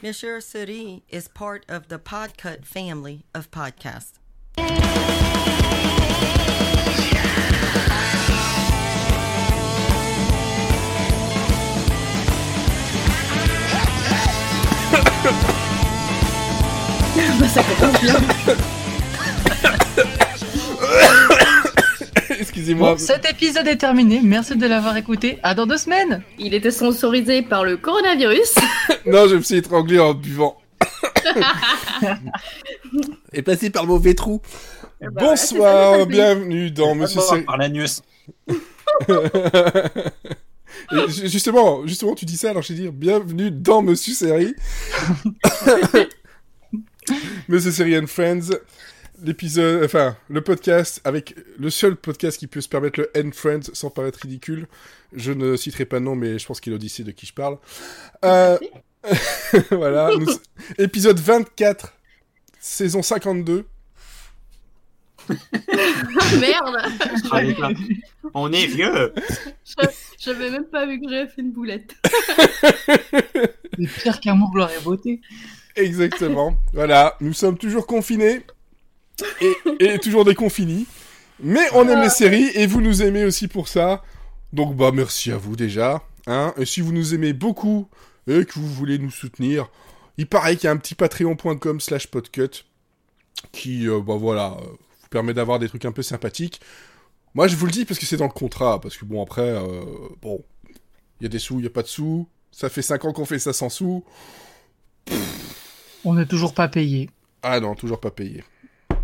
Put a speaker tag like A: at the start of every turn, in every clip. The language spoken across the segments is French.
A: Monsieur Suri is part of the Podcut family of podcasts.
B: Excusez-moi.
C: Bon, cet épisode est terminé. Merci de l'avoir écouté. À dans deux semaines.
D: Il était sponsorisé par le coronavirus.
B: non, je me suis étranglé en buvant. Et passé par le mauvais trou. Bonsoir, bienvenue dans Monsieur Série.
E: Par l'anus.
B: Justement, justement, tu dis ça, alors je vais dire bienvenue dans Monsieur Série. Monsieur Série and Friends, l'épisode, enfin, le podcast avec le seul podcast qui peut se permettre le and Friends sans paraître ridicule. Je ne citerai pas de nom, mais je pense qu'il sait de qui je parle. Euh, voilà, nous- épisode 24, saison 52.
D: Merde
E: Ah, On est vieux.
D: J'avais même pas vu que j'avais fait une boulette.
C: C'est pire qu'amour, gloire et beauté.
B: Exactement. voilà, nous sommes toujours confinés et, et toujours déconfinés. Mais on aime les séries et vous nous aimez aussi pour ça. Donc bah merci à vous déjà. Hein. Et si vous nous aimez beaucoup et que vous voulez nous soutenir, il paraît qu'il y a un petit patreon.com slash podcut qui, euh, bah voilà, euh, vous permet d'avoir des trucs un peu sympathiques. Moi je vous le dis parce que c'est dans le contrat, parce que bon après, euh, bon, il y a des sous, il y a pas de sous. Ça fait 5 ans qu'on fait ça sans sous.
C: On n'est toujours pas payé.
B: Ah non, toujours pas payé.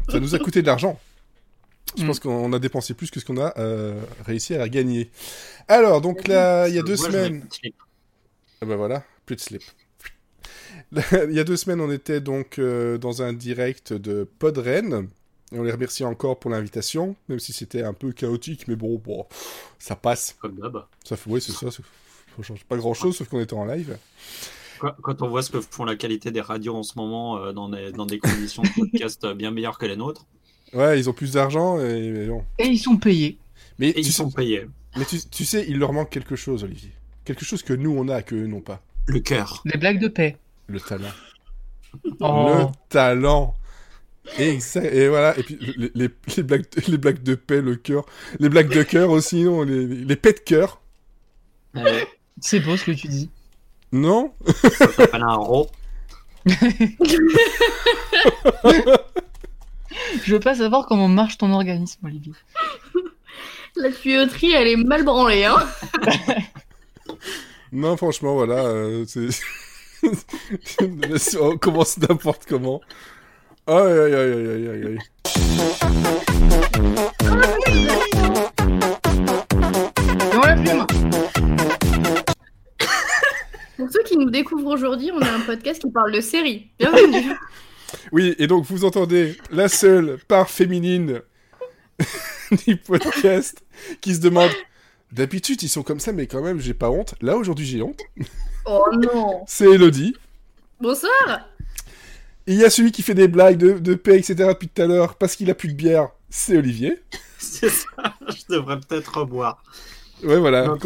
B: Ça nous a coûté de l'argent. Je
C: Mm.
B: pense qu'on a dépensé plus que ce qu'on a euh, réussi à gagner. Alors, donc là, il y a deux
E: Moi,
B: semaines... Ah bah voilà, plus de slip. Il y a deux semaines, on était donc euh, dans un direct de Podren. Et on les remercie encore pour l'invitation, même si c'était un peu chaotique, mais bon, bon, ça passe.
E: Comme d'hab.
B: Ça fait, ouais, c'est ça. Ça ça change pas grand chose, sauf qu'on était en live.
E: Quand, on voit ce que font la qualité des radios en ce moment euh, dans, des, dans des conditions de podcast bien meilleures que les nôtres,
B: Ouais, ils ont plus d'argent et bon.
C: Et ils sont payés.
B: Mais,
E: et
B: tu,
E: ils
B: sais,
E: sont payés.
B: mais tu, tu sais, il leur manque quelque chose, Olivier. Quelque chose que nous on a que eux n'ont pas.
E: Le cœur.
C: Des blagues de paix.
B: Le talent.
C: Oh.
B: Le talent. Exact. Et voilà. Et puis les, les, les blagues, de, les blagues de paix, le cœur, les blagues de cœur aussi, non les, les paix de cœur.
E: Euh,
C: C'est beau ce que tu dis.
B: Non
E: ça s'appelle un ro.
C: Je veux pas savoir comment marche ton organisme, Olivier.
D: La tuyauterie, elle est mal branlée, hein.
B: Non, franchement, voilà. euh, c'est... on commence n'importe comment. Aïe, aïe, aïe, aïe, aïe, aïe, aïe.
C: On la plume
D: Pour ceux qui nous découvrent aujourd'hui, on a un podcast qui parle de séries. Bienvenue.
B: Oui, et donc vous entendez la seule part féminine du podcast qui se demande D'habitude, ils sont comme ça, mais quand même, j'ai pas honte. Là, aujourd'hui, j'ai honte.
D: Oh non.
B: C'est Elodie.
D: Bonsoir.
B: Il y a celui qui fait des blagues de, de paix, etc. depuis tout à l'heure parce qu'il a plus de bière. C'est Olivier.
E: C'est ça. Je devrais peut-être reboire.
B: Ouais, voilà.
E: Non,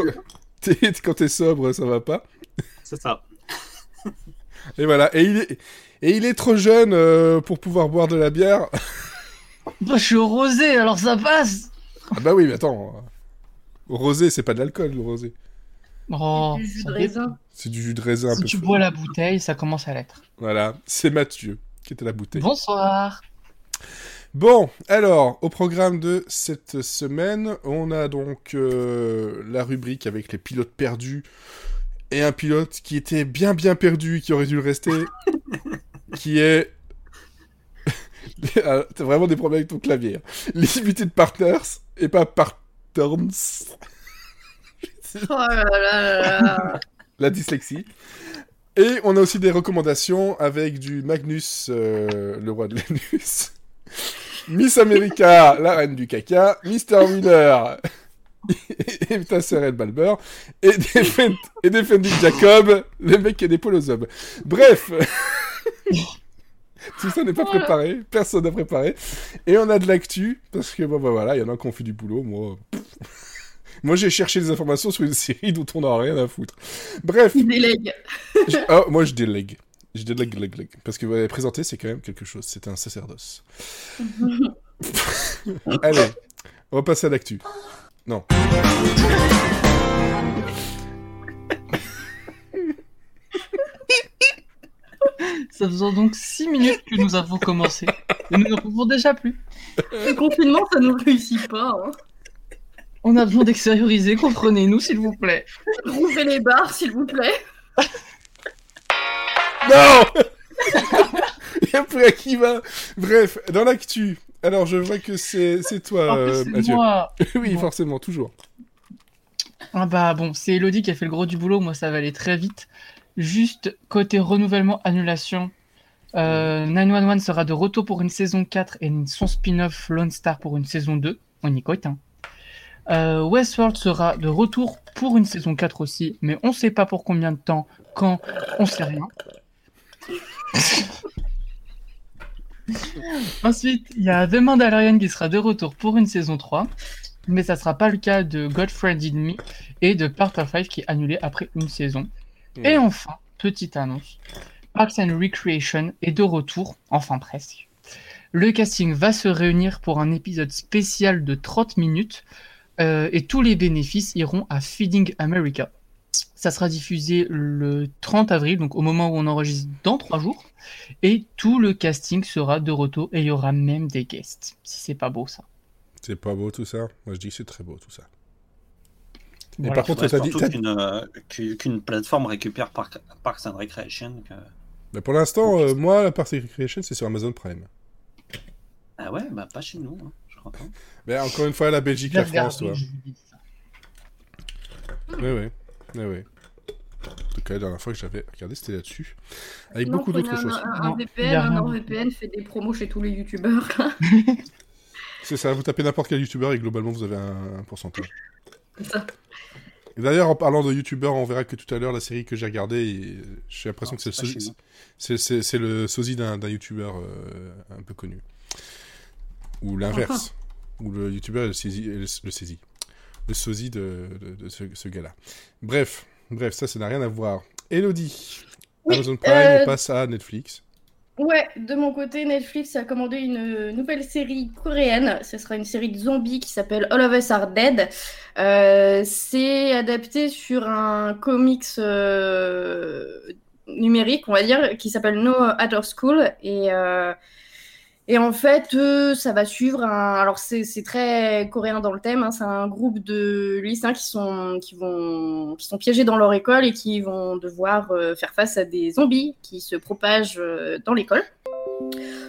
B: t'es, quand t'es sobre, ça va pas.
E: C'est ça.
B: Et voilà. Et il est, et il est trop jeune euh, pour pouvoir boire de la bière.
C: Bah, je suis au rosé, alors ça passe
B: ah bah oui, mais attends. Rosé, c'est pas de l'alcool, le rosé.
C: Oh,
D: Du jus de raisin.
B: C'est du jus de raisin un
C: Si
B: peu
C: tu
B: fou.
C: bois la bouteille, ça commence à l'être.
B: Voilà. C'est Mathieu qui était à la bouteille.
C: Bonsoir
B: Bon, alors, au programme de cette semaine, on a donc euh, la rubrique avec les pilotes perdus et un pilote qui était bien bien perdu, qui aurait dû le rester, qui est... Ah, T'as vraiment des problèmes avec ton clavier. hein. Limited Partners et pas Partners.
D: Oh là là là là.
B: La dyslexie. Et on a aussi des recommandations avec du Magnus, euh, le roi de l'anus. Miss America, la reine du caca. Mr. Wheeler et ta sœur Ed Balber. Et Defend- et Jacob, le mec qui a des aux hommes. Bref. Tout ça n'est pas préparé. Personne n'a préparé. Et on a de l'actu. Parce que, bon, bah voilà, il y en a qui ont fait du boulot. Moi, moi j'ai cherché des informations sur une série dont on n'a rien à foutre. Bref.
D: Il délègue.
B: Je- ah, moi, je délègue. De la glag glag. Parce que vous avez présenté, c'est quand même quelque chose. C'est un sacerdoce. Allez, on va passer à l'actu. Non.
C: Ça faisant donc 6 minutes que nous avons commencé. Et nous ne pouvons déjà plus.
D: Le confinement, ça nous réussit pas. Hein.
C: On a besoin d'extérioriser, comprenez-nous s'il vous plaît.
D: Rouvrez les bars, s'il vous plaît.
B: Non Il y a plus à qui va. Bref, dans l'actu. Alors, je vois que c'est toi,
C: plus,
B: euh, Mathieu.
C: moi.
B: oui,
C: Bon.
B: forcément, toujours.
C: Ah bah bon, c'est Elodie qui a fait le gros du boulot, moi ça va aller très vite. Juste côté renouvellement, annulation, euh, 911 sera de retour pour une saison 4 et son spin-off Lone Star pour une saison 2. On y cote, hein. Euh, Westworld sera de retour pour une saison 4 aussi, mais on sait pas pour combien de temps, quand, on sait rien. Ensuite, il y a The Mandalorian qui sera de retour pour une saison 3, mais ça sera pas le cas de Godfriend in Me et de Part of Life qui est annulé après une saison. Et enfin, petite annonce, Parks and Recreation est de retour, enfin presque. Le casting va se réunir pour un épisode spécial de 30 minutes euh, et tous les bénéfices iront à Feeding America. Ça sera diffusé le 30 avril, donc au moment où on enregistre dans 3 jours. Et tout le casting sera de retour et il y aura même des guests. Si c'est pas beau ça.
B: C'est pas beau tout ça Moi, je dis que c'est très beau tout ça. Et
C: Voilà.
B: par contre, t'as dit.
F: qu'une euh, qu'une plateforme récupère Park- Parks and Recreation. que-
B: Mais pour l'instant, euh, moi, la partie Recreation, c'est sur Amazon Prime.
F: Ah ouais, bah pas chez nous, hein, je crois pas.
B: Mais encore une fois, la Belgique, la France, toi. Oui, oui. Oui, oui. En tout cas, la dernière fois que j'avais regardé, c'était là-dessus. Avec
D: Non,
B: beaucoup d'autres choses.
D: Un, VPN, un. NordVPN fait des promos chez tous les youtubeurs.
B: C'est ça, vous tapez n'importe quel youtubeur et globalement, vous avez un, un pourcentage.
D: C'est ça.
B: Et d'ailleurs, en parlant de youtubeurs, on verra que tout à l'heure, la série que j'ai regardée, j'ai l'impression
F: Non,
B: que c'est le, sosie- le sosie d'un, youtubeur euh, un peu connu. Ou l'inverse. Ou le youtubeur est le. Le, saisie. Le sosie de, de- de ce, ce gars-là. Bref, bref, ça, ça n'a rien à voir. Elodie,
D: Oui,
B: Amazon Prime,
D: euh,
B: on passe à Netflix.
D: Ouais, de mon côté, Netflix a commandé une nouvelle série coréenne. Ce sera une série de zombies qui s'appelle All of Us Are Dead. Euh, c'est adapté sur un comics euh, numérique, on va dire, qui s'appelle No Other School. Et, et en fait, euh, ça va suivre un. Alors, c'est très coréen dans le thème. hein. C'est un groupe de lycéens qui sont, qui, vont, qui sont piégés dans leur école et qui vont devoir euh, faire face à des zombies qui se propagent euh, dans l'école.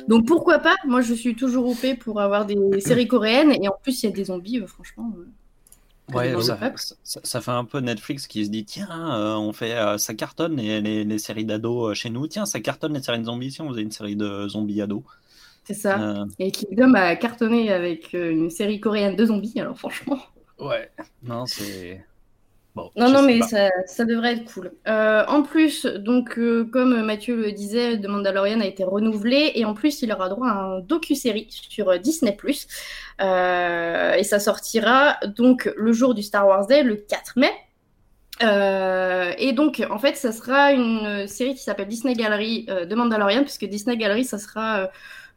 D: Donc, pourquoi pas? Moi, je suis toujours OP pour avoir des séries coréennes. Et en plus, il y a des zombies, euh, franchement. euh,
F: Ouais, ça, fait un peu Netflix qui se dit tiens, euh, on fait euh, ça cartonne les, les, les séries d'ados chez nous. Tiens, ça cartonne les séries de zombies si on faisait une série de zombies ados.
D: C'est ça.
F: Euh,
D: Et Kingdom a cartonné avec euh, une série coréenne de zombies. Alors, franchement.
F: ouais. Non, c'est. Bon,
D: Non, non, mais ça, ça devrait être cool. Euh, en plus, donc, euh, comme Mathieu le disait, The Mandalorian a été renouvelé et en plus, il aura droit à un docu-série sur Disney+. Euh, et ça sortira donc le jour du Star Wars Day, le 4 mai. Euh, et donc, en fait, ça sera une série qui s'appelle Disney Gallery euh, de Mandalorian, puisque Disney Gallery, ça sera, euh,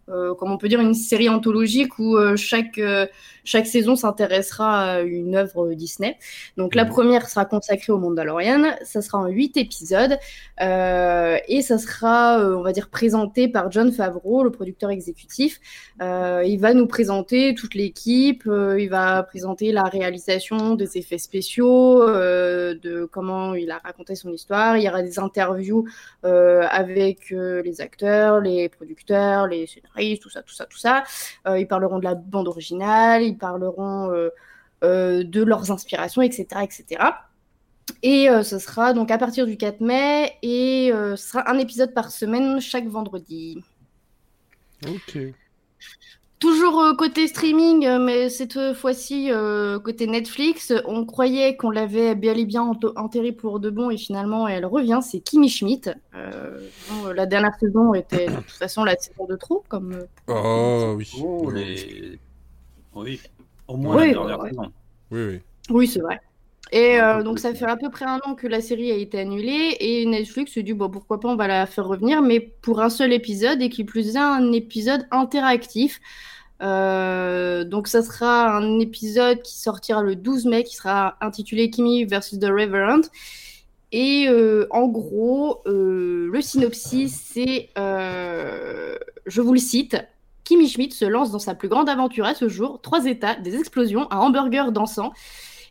D: euh, comme on peut dire, une série anthologique où euh, chaque, euh, chaque saison s'intéressera à une œuvre Disney. Donc, la
B: Mhm.
D: première sera consacrée au Mandalorian, ça sera en huit épisodes, euh, et ça sera, euh, on va dire, présenté par John Favreau, le producteur exécutif. Euh, il va nous présenter toute l'équipe, euh, il va présenter la réalisation des effets spéciaux, euh, de comment il a raconté son histoire. Il y aura des interviews euh, avec les acteurs, les producteurs, les scénaristes, tout ça, tout ça, tout ça. Euh, ils parleront de la bande originale, ils parleront euh, euh, de leurs inspirations, etc., etc. Et ce sera donc à partir du 4 mai et ce sera un épisode par semaine chaque vendredi.
B: Ok.
D: Toujours euh, côté streaming, euh, mais cette fois-ci euh, côté Netflix, on croyait qu'on l'avait bel et bien enterrée pour de bon et finalement elle revient, c'est Kimi Schmidt. Euh, bon, la dernière saison était de toute façon la saison de trop, comme
B: Oh oui.
F: Oh,
B: oui,
F: les- Oui, au moins
D: Oui,
F: la dernière
D: ouais.
F: saison.
B: oui, oui.
D: Oui, c'est vrai. Et euh, donc ça fait à peu près un an que la série a été annulée et Netflix se dit bon pourquoi pas on va la faire revenir mais pour un seul épisode et qui plus est un épisode interactif. Euh, donc ça sera un épisode qui sortira le 12 mai qui sera intitulé Kimi versus the Reverend. Et euh, en gros, le synopsis c'est, je vous le cite, Kimi Schmidt se lance dans sa plus grande aventure à ce jour, trois états, des explosions, un hamburger dansant.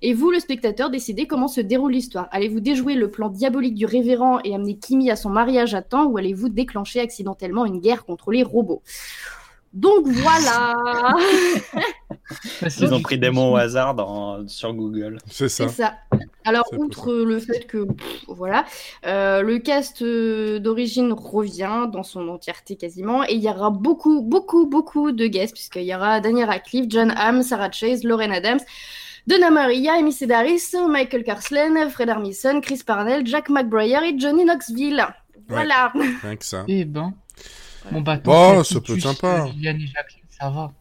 D: Et vous, le spectateur, décidez comment se déroule l'histoire. Allez-vous déjouer le plan diabolique du révérend et amener Kimi à son mariage à temps ou allez-vous déclencher accidentellement une guerre contre les robots? Donc voilà
F: Ils ont pris des mots au hasard dans- sur Google.
B: C'est ça.
D: ça. Alors, outre le fait que, pff, voilà, euh, le cast euh, d'origine revient dans son entièreté quasiment, et il y aura beaucoup, beaucoup, beaucoup de guests, puisqu'il y aura Daniel Radcliffe, John Hamm, Sarah Chase, Lauren Adams, Donna Maria, Amy Sedaris, Michael Carslen, Fred Armisen, Chris Parnell, Jack McBrayer et Johnny Knoxville. Voilà.
B: Rien que ça.
C: Eh ben. Bon, bah,
B: Bon,
C: tant
B: ça peut être sympa.
C: et Jacqueline, ça va.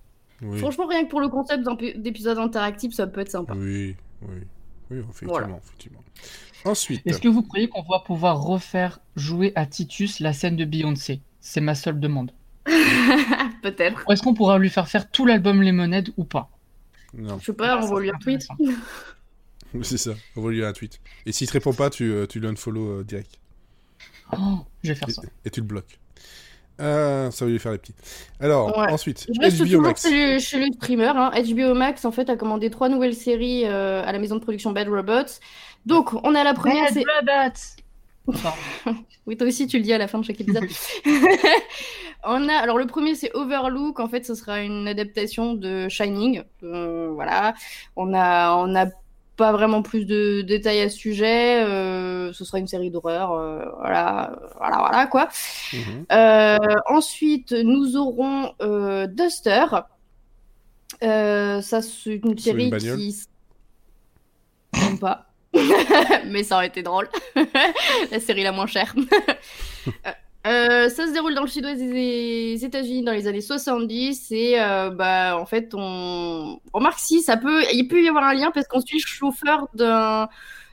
B: Oui.
D: Franchement, rien que pour le concept d'épisode interactif, ça peut être sympa.
B: Oui, oui. Oui, effectivement,
D: Voilà.
B: effectivement. Ensuite,
C: Est-ce que vous croyez qu'on va pouvoir refaire jouer à Titus la scène de Beyoncé? C'est ma seule demande.
D: Peut-être.
C: Est-ce qu'on pourra lui faire faire tout l'album Lemonade ou pas?
B: Non,
D: Je sais pas, on va lui retweet.
C: intéressant.
B: c'est ça. On va lui un tweet. Et s'il te répond pas, tu, euh, tu l'unfollow euh, direct.
C: Oh, je vais faire
B: Et,
C: ça.
B: et tu le bloques. Euh, ça va lui faire les petits. Alors,
D: Ouais.
B: ensuite,
D: Je reste
B: HBO Max.
D: chez le, chez le streamer. Hein. HBO Max, en fait, a commandé trois nouvelles séries euh, à la maison de production Bad Robots. Donc, on a la première,
C: Bad
D: c'est...
C: Robots
D: Oui, toi aussi, tu le dis à la fin de chaque épisode. on a... Alors, le premier, c'est Overlook. En fait, ce sera une adaptation de Shining. Euh, voilà. On a... on a pas vraiment plus de détails à ce sujet. Euh, ce sera une série d'horreur. euh, voilà. Voilà, voilà, quoi.
B: Mhm.
D: Euh, ensuite, nous aurons euh, Duster. Euh, ça, c'est une série
B: une
D: qui. Même pas. Mais ça aurait été drôle. la série la moins chère. Euh, euh, ça se déroule dans le sud-ouest des États-Unis dans les années 70 et euh, bah en fait on remarque si ça peut il peut y avoir un lien parce qu'on suit le chauffeur d'un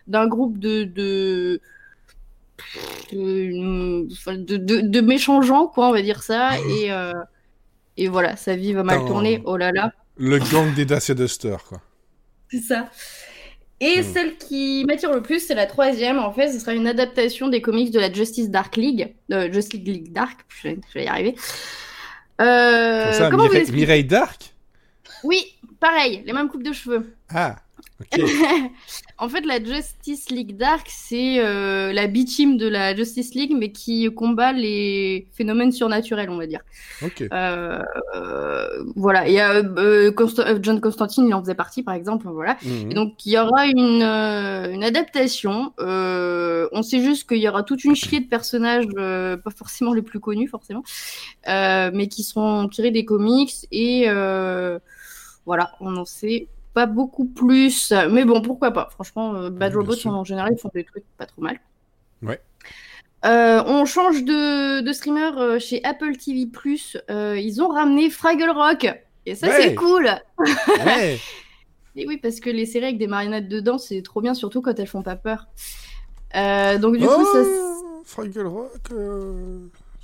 D: d'un groupe de de de, enfin, de, de- de méchants gens quoi on va dire ça et euh, et voilà sa vie va mal tourner oh là là
B: Le gang des Dacia Duster, quoi.
D: c'est ça. Et
B: Hmm.
D: celle qui m'attire le plus, c'est la troisième. En fait, ce sera une adaptation des comics de la Justice Dark League. Euh, Justice League Dark, je vais, y arriver. Euh,
B: ça,
D: comment vous
B: Mireille,
D: expliquer
B: Mireille Dark?
D: Oui, pareil, les mêmes coupes de cheveux.
B: Ah,
D: en fait, la Justice League Dark, c'est euh, la B-team de la Justice League, mais qui combat les phénomènes surnaturels, on va dire.
B: ok.
D: Euh, euh, voilà, il y a euh, euh, John Constantine, il en faisait partie, par exemple. Voilà.
B: Mhm.
D: Et donc, il y aura une, une adaptation. On sait juste qu'il y aura toute une chier de personnages, pas forcément les plus connus, forcément, mais qui seront tirés des comics. Et voilà, on n'en sait pas beaucoup plus. Mais bon, pourquoi pas Franchement, euh, Bad Robots, en général, ils font des trucs pas trop mal.
B: Ouais.
D: Euh, on change de, de streamer euh, chez Apple TV+. Euh, ils ont ramené Fraggle Rock. Et ça,
B: Ouais.
D: c'est cool
B: Ouais.
D: et oui, parce que les séries avec des marionnettes dedans, c'est trop bien, surtout quand elles font pas peur. Donc du coup, ça...
B: Oh, Fraggle Rock,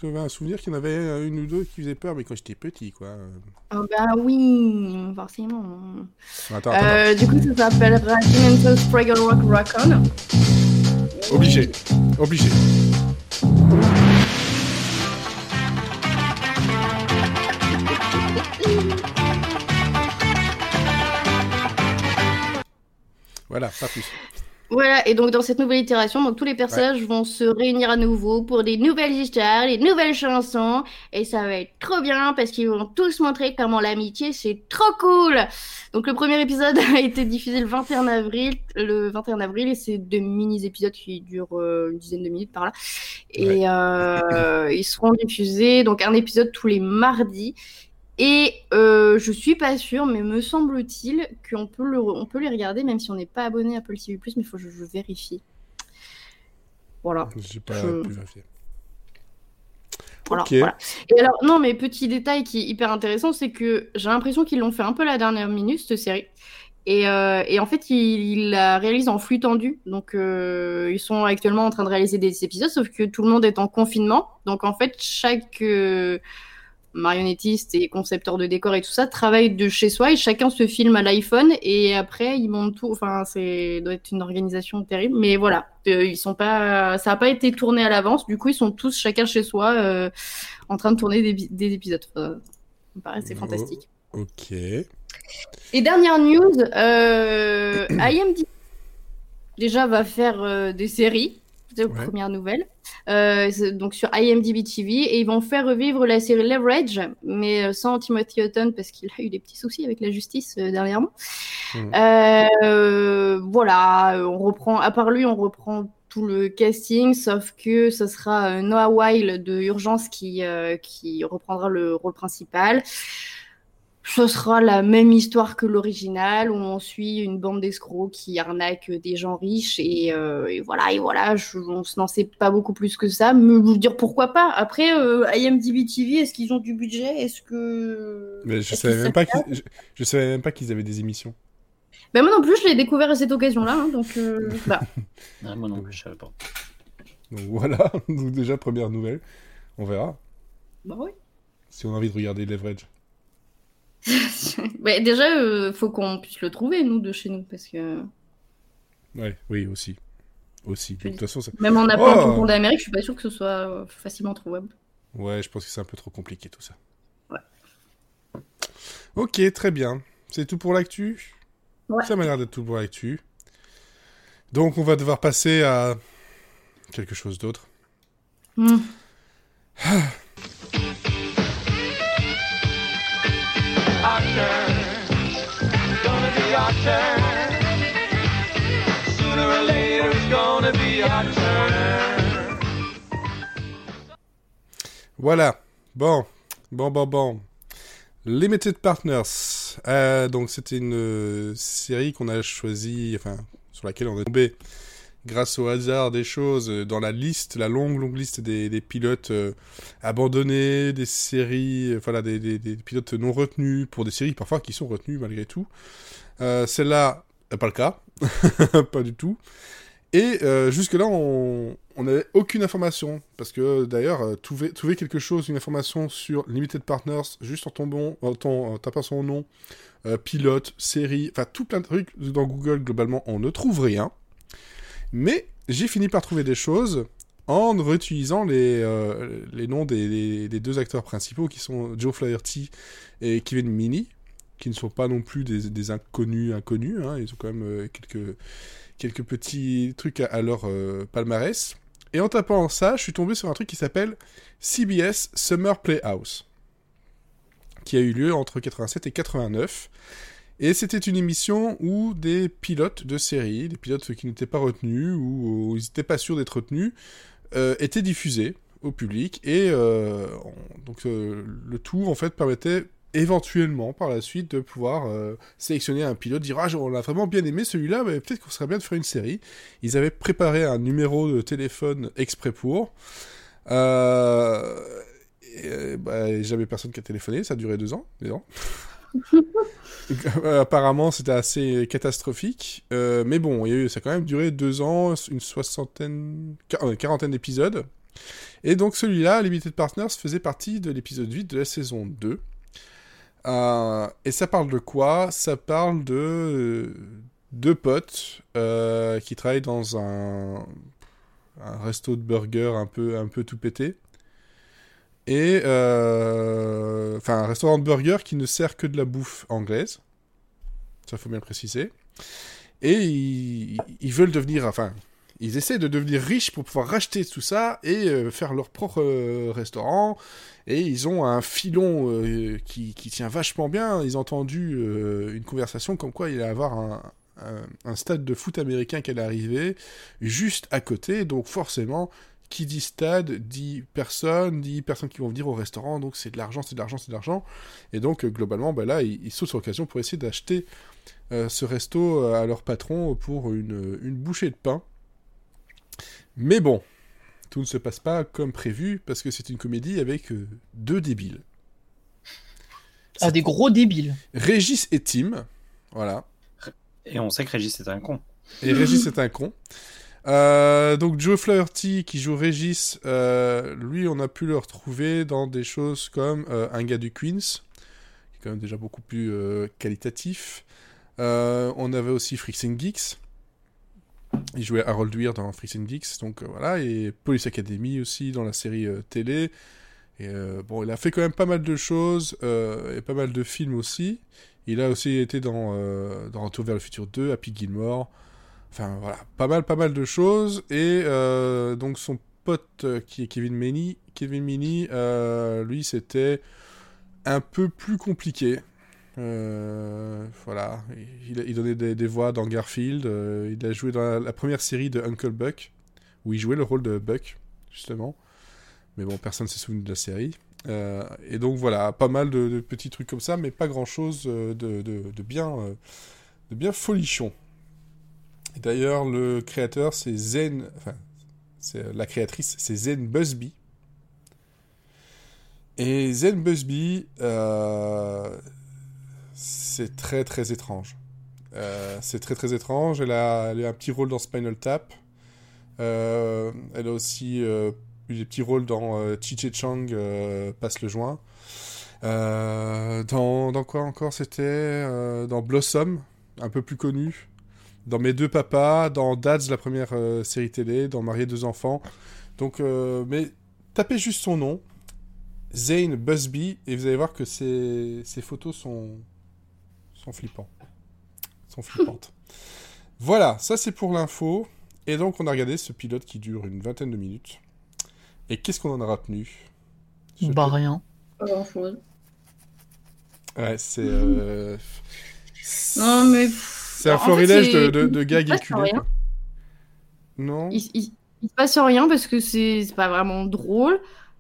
B: j'avais un souvenir qu'il y en avait une ou deux qui faisaient peur, mais quand j'étais petit, quoi.
D: Ah bah oui, forcément.
B: Attends, attends,
D: Euh, du coup, ça s'appellera Dimensions Fraggle Rock Rock-On.
B: attends. Obligé. Obligé. Voilà, pas plus.
D: Voilà, et donc dans cette nouvelle itération, donc tous les personnages vont se réunir à nouveau pour des nouvelles histoires, des nouvelles chansons, et ça va être trop bien parce qu'ils vont tous montrer comment l'amitié c'est trop cool. Donc le premier épisode a été diffusé le 21 avril, le 21 avril, et c'est deux mini-épisodes qui durent euh, une dizaine de minutes par là, et euh, ils seront diffusés donc un épisode tous les mardis. Et euh, je suis pas sûre, mais me semble-t-il qu'on peut, le, on peut les regarder même si on n'est pas abonné à Apple TV+, mais il faut que je, je vérifie. Voilà.
B: J'ai pas
D: Je-
B: pu vérifier.
D: voilà,
B: Ok.
D: voilà. Et alors, non, mais petit détail qui est hyper intéressant, c'est que j'ai l'impression qu'ils l'ont fait un peu à la dernière minute, cette série. Et, euh, et en fait, il, il la réalise en flux tendu. Donc, euh, ils sont actuellement en train de réaliser des épisodes, sauf que tout le monde est en confinement. Donc, en fait, chaque euh, marionnettiste et concepteur de décors et tout ça travaille de chez soi et chacun se filme à l'iPhone et après ils montent tout. Enfin, c'est doit être une organisation terrible, mais voilà, euh, ils sont pas, ça a pas été tourné à l'avance. Du coup, ils sont tous chacun chez soi euh, en train de tourner des, épisodes. Enfin, ça me paraît c'est
B: Oh.
D: fantastique.
B: Ok.
D: Et dernière news, euh, IMDb déjà va faire euh, des séries. C'est la
B: Ouais.
D: première nouvelle. Euh, donc sur IMDb TV et ils vont faire revivre la série Leverage, mais euh, sans Timothy Hutton parce qu'il a eu des petits soucis avec la justice euh, dernièrement. Euh, voilà, on reprend. À part lui, on reprend tout le casting, sauf que ce sera Noah Weil de Urgence qui qui reprendra le rôle principal. Ce sera la même histoire que l'original, où on suit une bande d'escrocs qui arnaquent des gens riches et, euh, et voilà et voilà. Je, on n'en sait pas beaucoup plus que ça, mais vous dire pourquoi pas? Après, euh, IMDb TV, est-ce qu'ils ont du budget? Est-ce que
B: Mais je
D: est-ce
B: savais même pas qu'ils, je, je savais même pas qu'ils avaient des émissions.
D: Ben moi non plus, je l'ai découvert à cette occasion-là, hein, donc euh, bah.
F: Ah, moi non plus, je savais pas.
B: Donc voilà, donc déjà première nouvelle. On verra
D: bah oui.
B: si on a envie de regarder Leverage.
D: Ouais, déjà, euh, faut qu'on puisse le trouver, nous, de chez nous, parce que
B: Ouais, oui aussi, aussi. De toute façon, ça...
D: même en appelant
B: Oh
D: tout le monde d'Amérique, je suis pas sûr que ce soit euh, facilement trouvable.
B: ouais, je pense que c'est un peu trop compliqué tout ça.
D: Ouais.
B: Ok, très bien. C'est tout pour l'actu?
D: Ouais.
B: Ça m'a l'air d'être tout pour l'actu. Donc on va devoir passer à quelque chose d'autre.
D: Hmm.
B: Voilà. Bon, bon, bon, bon. Limited Partners. Euh, donc c'était une euh, série qu'on a choisie, enfin sur laquelle on est tombé grâce au hasard des choses euh, dans la liste, la longue, longue liste des, pilotes euh, abandonnés, des séries, euh, voilà, des, des, pilotes non retenus pour des séries parfois qui sont retenues malgré tout. Euh, Celle-là, euh, pas le cas, pas du tout. Et euh, jusque-là, on n'avait aucune information. Parce que d'ailleurs, euh, trouver, quelque chose, une information sur Limited Partners, juste en, tapant son nom, euh, pilote, série, enfin tout plein de trucs dans Google, globalement, on ne trouve rien. Mais j'ai fini par trouver des choses en réutilisant les, euh, les noms des, des- deux acteurs principaux qui sont Joe Flaherty et Kevin Meaney, qui ne sont pas non plus des, des inconnus inconnus. hein. ils ont quand même euh, quelques, quelques petits trucs à, à leur euh, palmarès. Et en tapant ça, je suis tombé sur un truc qui s'appelle CBS Summer Playhouse, qui a eu lieu entre 87 et 89. Et c'était une émission où des pilotes de série, des pilotes qui n'étaient pas retenus ou, ils n'étaient pas sûrs d'être retenus, euh, étaient diffusés au public. Et euh, on- donc euh, le tout en fait permettait éventuellement par la suite de pouvoir sélectionner un pilote, dire ah on a vraiment bien aimé celui-là, mais peut-être qu'on serait bien de faire une série. Ils avaient préparé un numéro de téléphone exprès pour. Euh, bah, personne qui a téléphoné, ça a duré deux ans, deux ans. Euh, Apparemment, c'était assez catastrophique. Euh, mais bon, ça a quand même duré deux ans, une soixantaine, euh, quarantaine d'épisodes. Et donc celui-là, Limited Partners, faisait partie de l'épisode 8 de la saison 2. Euh, et ça parle de quoi? Ça parle de deux potes qui travaillent dans un, un resto de burger un peu, un peu tout pété. Et euh, enfin un restaurant de burger qui ne sert que de la bouffe anglaise. Ça faut bien le préciser. Et ils, veulent devenir, enfin, ils essaient de devenir riches pour pouvoir racheter tout ça et euh, faire leur propre euh, restaurant. Et ils ont un filon qui, qui tient vachement bien. Ils ont entendu une conversation comme quoi il allait avoir un, un, un stade de foot américain qui allait arriver juste à côté. Donc forcément, qui dit stade dit personne, dit personnes qui vont venir au restaurant. Donc c'est de l'argent, c'est de l'argent, c'est de l'argent. Et donc euh, globalement, bah, là, ils, ils sautent sur l'occasion pour essayer d'acheter euh, ce resto à leur patron pour une, une bouchée de pain. Mais bon, tout ne se passe pas comme prévu parce que c'est une comédie avec euh, deux débiles.
C: Ah, des gros débiles.
B: Régis et Tim, voilà.
F: Et on sait que Régis est un con.
B: Et Régis est un con. Euh, donc Joe Flaherty qui joue Régis, euh, lui on a pu le retrouver dans des choses comme euh, Un gars du Queens, qui est quand même déjà beaucoup plus qualitatif. On avait aussi Freaks and Geeks. Il jouait Harold Weir dans Freaks and Geeks, donc voilà, et Police Academy aussi dans la série télé. Bon, il a fait quand même pas mal de choses et pas mal de films aussi. Il a aussi été dans, dans Retour vers le futur 2, Happy Gilmore. Enfin voilà, pas mal, pas mal de choses. Et euh, donc son pote euh, qui est Kevin Meaney, Kevin Meaney, euh, lui c'était un peu plus compliqué. Voilà, il, donnait des, voix dans Garfield. il a joué dans la, première série de Uncle Buck, où il jouait le rôle de Buck, justement. Mais bon, personne ne s'est souvenu de la série. Et donc voilà, pas mal de, petits trucs comme ça, mais pas grand chose de, bien, de bien folichon. D'ailleurs, le créateur, c'est Zen. Enfin, c'est la créatrice, c'est Zen Busby. Et Zen Busby, euh, c'est très très étrange. Euh, c'est très très étrange. Elle a, elle a un petit rôle dans Spinal Tap. Euh, elle a aussi eu des petits rôles dans euh, Chi Chi Chang Passe le joint. Dans, quoi encore c'était Dans Blossom, un peu plus connu. Dans Mes deux papas, dans Dads, la première euh, série télé, dans Marié deux enfants. Donc, euh, mais tapez juste son nom, Zane Busby, et vous allez voir que ses, ses photos sont, sont flippants. Sont flippantes. voilà, ça c'est pour l'info. Et donc, on a regardé ce pilote qui dure une vingtaine de minutes. Et qu'est-ce qu'on en a retenu? Je
C: Bah rien.
D: Pas grand chose.
B: Ouais, c'est. euh,
D: Non, mais.
B: C'est un florilège de, de, gags
D: rien.
B: quoi. Non
D: Il, il, il se passe rien parce que c'est pas vraiment drôle,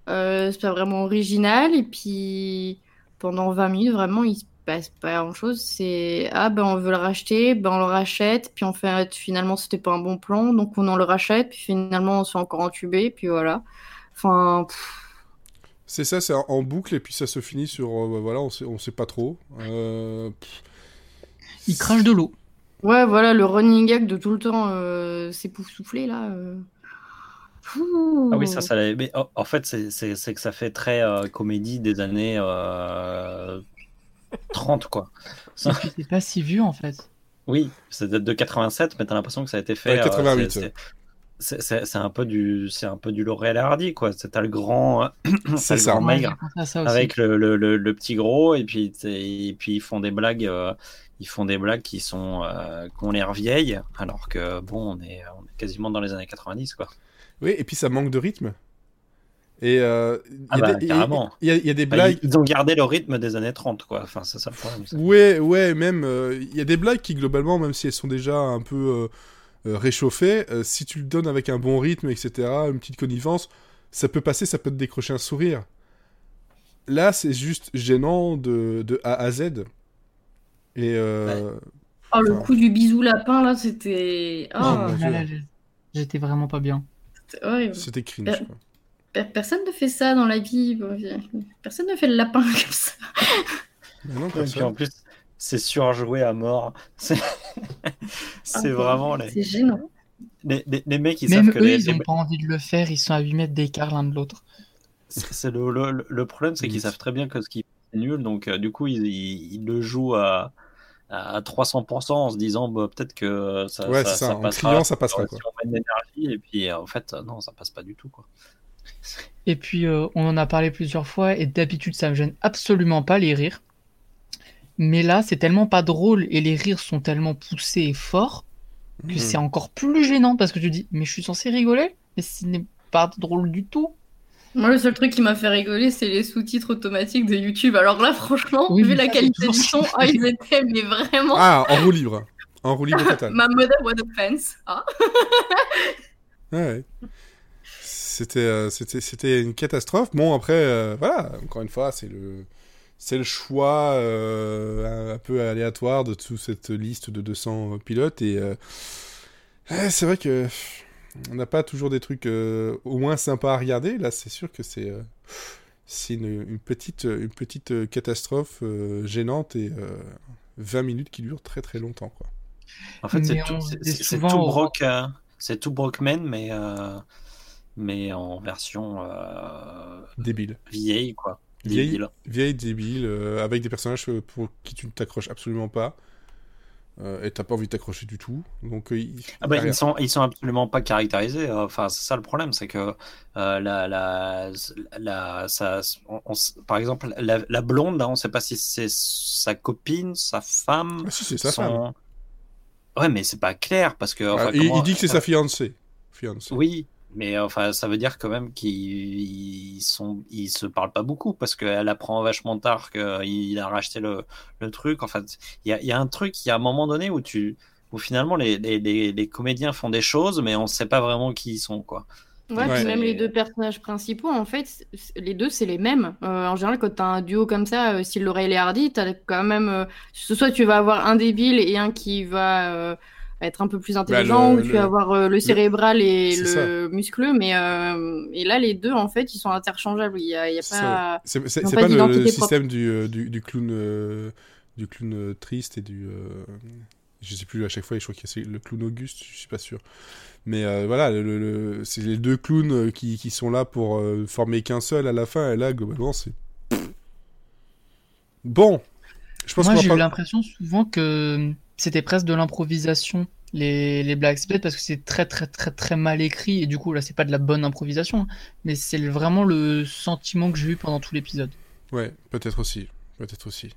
D: euh, c'est pas vraiment original, et puis pendant 20 minutes, vraiment, il se passe pas grand chose. C'est ah ben on veut le racheter, ben on le rachète, puis en fait, finalement, c'était pas un bon plan, donc on en le rachète, puis finalement, on se fait encore entuber, puis voilà. Enfin, pff,
B: C'est ça, c'est en- boucle et puis ça se finit sur. euh, voilà, on sait, on sait pas trop. Euh,
C: Il crache de l'eau.
D: Ouais, voilà, le running gag de tout le temps euh, s'époustoufler là. euh.
F: Ah oui, ça, ça l'avait- mais en- en fait, c'est- c'est c'est que ça fait très euh, comédie des années euh, 30, quoi.
C: Et puis c'est pas si vieux en fait.
F: Oui, ça date de 87, mais t'as l'impression que ça a été fait.
B: Ouais, 88,
F: c'est-
B: ouais.
F: c'est- C'est c'est un peu du, c'est un peu du Laurel et Hardy, quoi. C'est t'as le grand,
B: C'est ça.
F: maigre avec le, le, le, le petit gros, et puis et puis ils font des blagues, euh, ils font des blagues qui sont, euh, qui ont l'air vieilles, alors que bon, on est, on est quasiment dans les années 90, quoi.
B: Oui, et puis ça manque de rythme. Et euh, il y
F: Ah
B: a
F: bah,
B: il y a- y, y des blagues.
F: ils, ils ont gardé le rythme des années 30, quoi. Enfin, c'est ça le problème. ça.
B: Ouais, ouais, même. euh, Il y a des blagues qui, globalement, même si elles sont déjà un peu euh, euh, réchauffées, euh, si tu le donnes avec un bon rythme, etc., une petite connivence, ça peut passer, ça peut te décrocher un sourire. Là, c'est juste gênant de, de A à Z. Et. euh,
D: Oh, le
B: Enfin.
D: coup du bisou lapin là, c'était.
B: Oh,
D: Oh,
C: l'aise. J'étais vraiment pas bien.
D: c'était horrible.
B: C'était cringe. Quoi.
D: Per- Personne ne fait ça dans la vie. Personne ne fait le lapin comme ça.
B: Mais non,
F: Et puis en
B: personne.
F: plus, c'est surjoué à mort. C'est c'est
D: Ah,
F: vraiment les,
D: C'est gênant.
F: les, les- les mecs, ils
C: Même
F: savent que
C: eux,
F: les,
C: ils
F: les-
C: ont pas envie de le faire. Ils sont à 8 mètres d'écart l'un de l'autre.
F: c'est le, le, le problème, c'est qu'ils savent très bien que ce qui est nul, donc euh, du coup, ils, ils, ils le jouent à, à 300% en se disant bah, peut-être que ça,
B: Ouais,
F: ça,
B: c'est ça,
F: ça
B: en
F: passera.
B: criant, ça passera, quoi.
F: Et puis euh, en fait, euh, non, ça passe pas du tout. Quoi.
C: Et puis, euh, on en a parlé plusieurs fois, et d'habitude, ça me gêne absolument pas les rires. Mais là, c'est tellement pas drôle, et les rires sont tellement poussés et forts, que
B: Mhm.
C: c'est encore plus gênant, parce que tu dis, mais je suis censé rigoler, mais ce n'est pas drôle du tout.
D: Moi, le seul truc qui m'a fait rigoler, c'est les sous-titres automatiques de YouTube. Alors là, franchement,
C: Oui,
D: vu la qualité
C: c'est
D: du son, ah, ils étaient, mais vraiment.
B: Ah, en roue libre. En roue libre total.
D: Ma mother was a fence. Ah.
B: Ouais, ouais. C'était, euh, c'était, c'était une catastrophe. Bon, après, euh, voilà, encore une fois, c'est le, c'est le choix euh, un, un peu aléatoire de toute cette liste de 200 pilotes. Et euh, c'est vrai que on n'a pas toujours des trucs euh, au moins sympas à regarder. Là, c'est sûr que c'est, euh, c'est une, une petite, une petite catastrophe euh, gênante et euh, 20 minutes qui durent très très longtemps, quoi.
F: En fait, c'est tout, c'est- tout euh, c'est tout Brokeman, mais euh, mais en version euh,
B: Débile.
F: vieille, quoi.
B: Vieille,
F: Débile.
B: vieille débile, euh, avec des personnages euh, pour qui tu ne t'accroches absolument pas. Euh, et t'as pas envie de t'accrocher du tout. Donc, euh, il-
F: Ah bah, ils sont ils sont absolument pas caractérisés. euh, Enfin, c'est ça le problème, c'est que euh, la la la ça, on- on s- par exemple la, la blonde, là, on sait pas si c'est sa copine, sa femme,
B: Ah, si, c'est sa
F: son-
B: femme.
F: Ouais, mais c'est pas clair parce que. enfin,
B: Ah,
F: comment-
B: il dit que c'est sa fiancée. Fiancée.
F: Oui, mais enfin, ça veut dire quand même qu'ils ils sont, ils se parlent pas beaucoup parce qu'elle apprend vachement tard qu'il a racheté le, le truc. En fait, il y a, il y a un truc, il y a un moment donné où tu, où finalement les, les, les, les comédiens font des choses, mais on sait pas vraiment qui ils sont, quoi.
D: Ouais,
B: Ouais.
D: puis même les deux personnages principaux, en fait, les deux, c'est les mêmes. Euh, en général, quand t'as un duo comme ça, euh, Laurel et Hardy, t'as quand même. euh, soit tu vas avoir un débile et un qui va être un peu plus intelligent,
B: Bah, le-
D: ou tu
B: le-
D: vas avoir euh, le cérébral et
B: c'est
D: le muscleux, mais euh, et là, les deux, en fait, ils sont interchangeables. Il y a, il y a
B: C'est ça,
D: pas.
B: C'est c'est- c'est
D: pas
B: pas, le, système du, euh, du, du clown, euh, du clown triste et du. euh, je sais plus à chaque fois, je crois qu'il y a le clown Auguste, je suis pas sûr. Mais euh, voilà, le, le- le- c'est les deux clowns qui, qui sont là pour euh, former qu'un seul à la fin, et là, globalement, c'est. Bon, je pense
C: Moi, j'ai eu
B: pas...
C: l'impression souvent que c'était presque de l'improvisation, les, les. C'est peut-être parce que c'est très, très, très, très mal écrit, et du coup, là, c'est pas de la bonne improvisation, mais c'est vraiment le sentiment que j'ai eu pendant tout l'épisode.
B: Ouais, peut-être aussi. Peut-être aussi.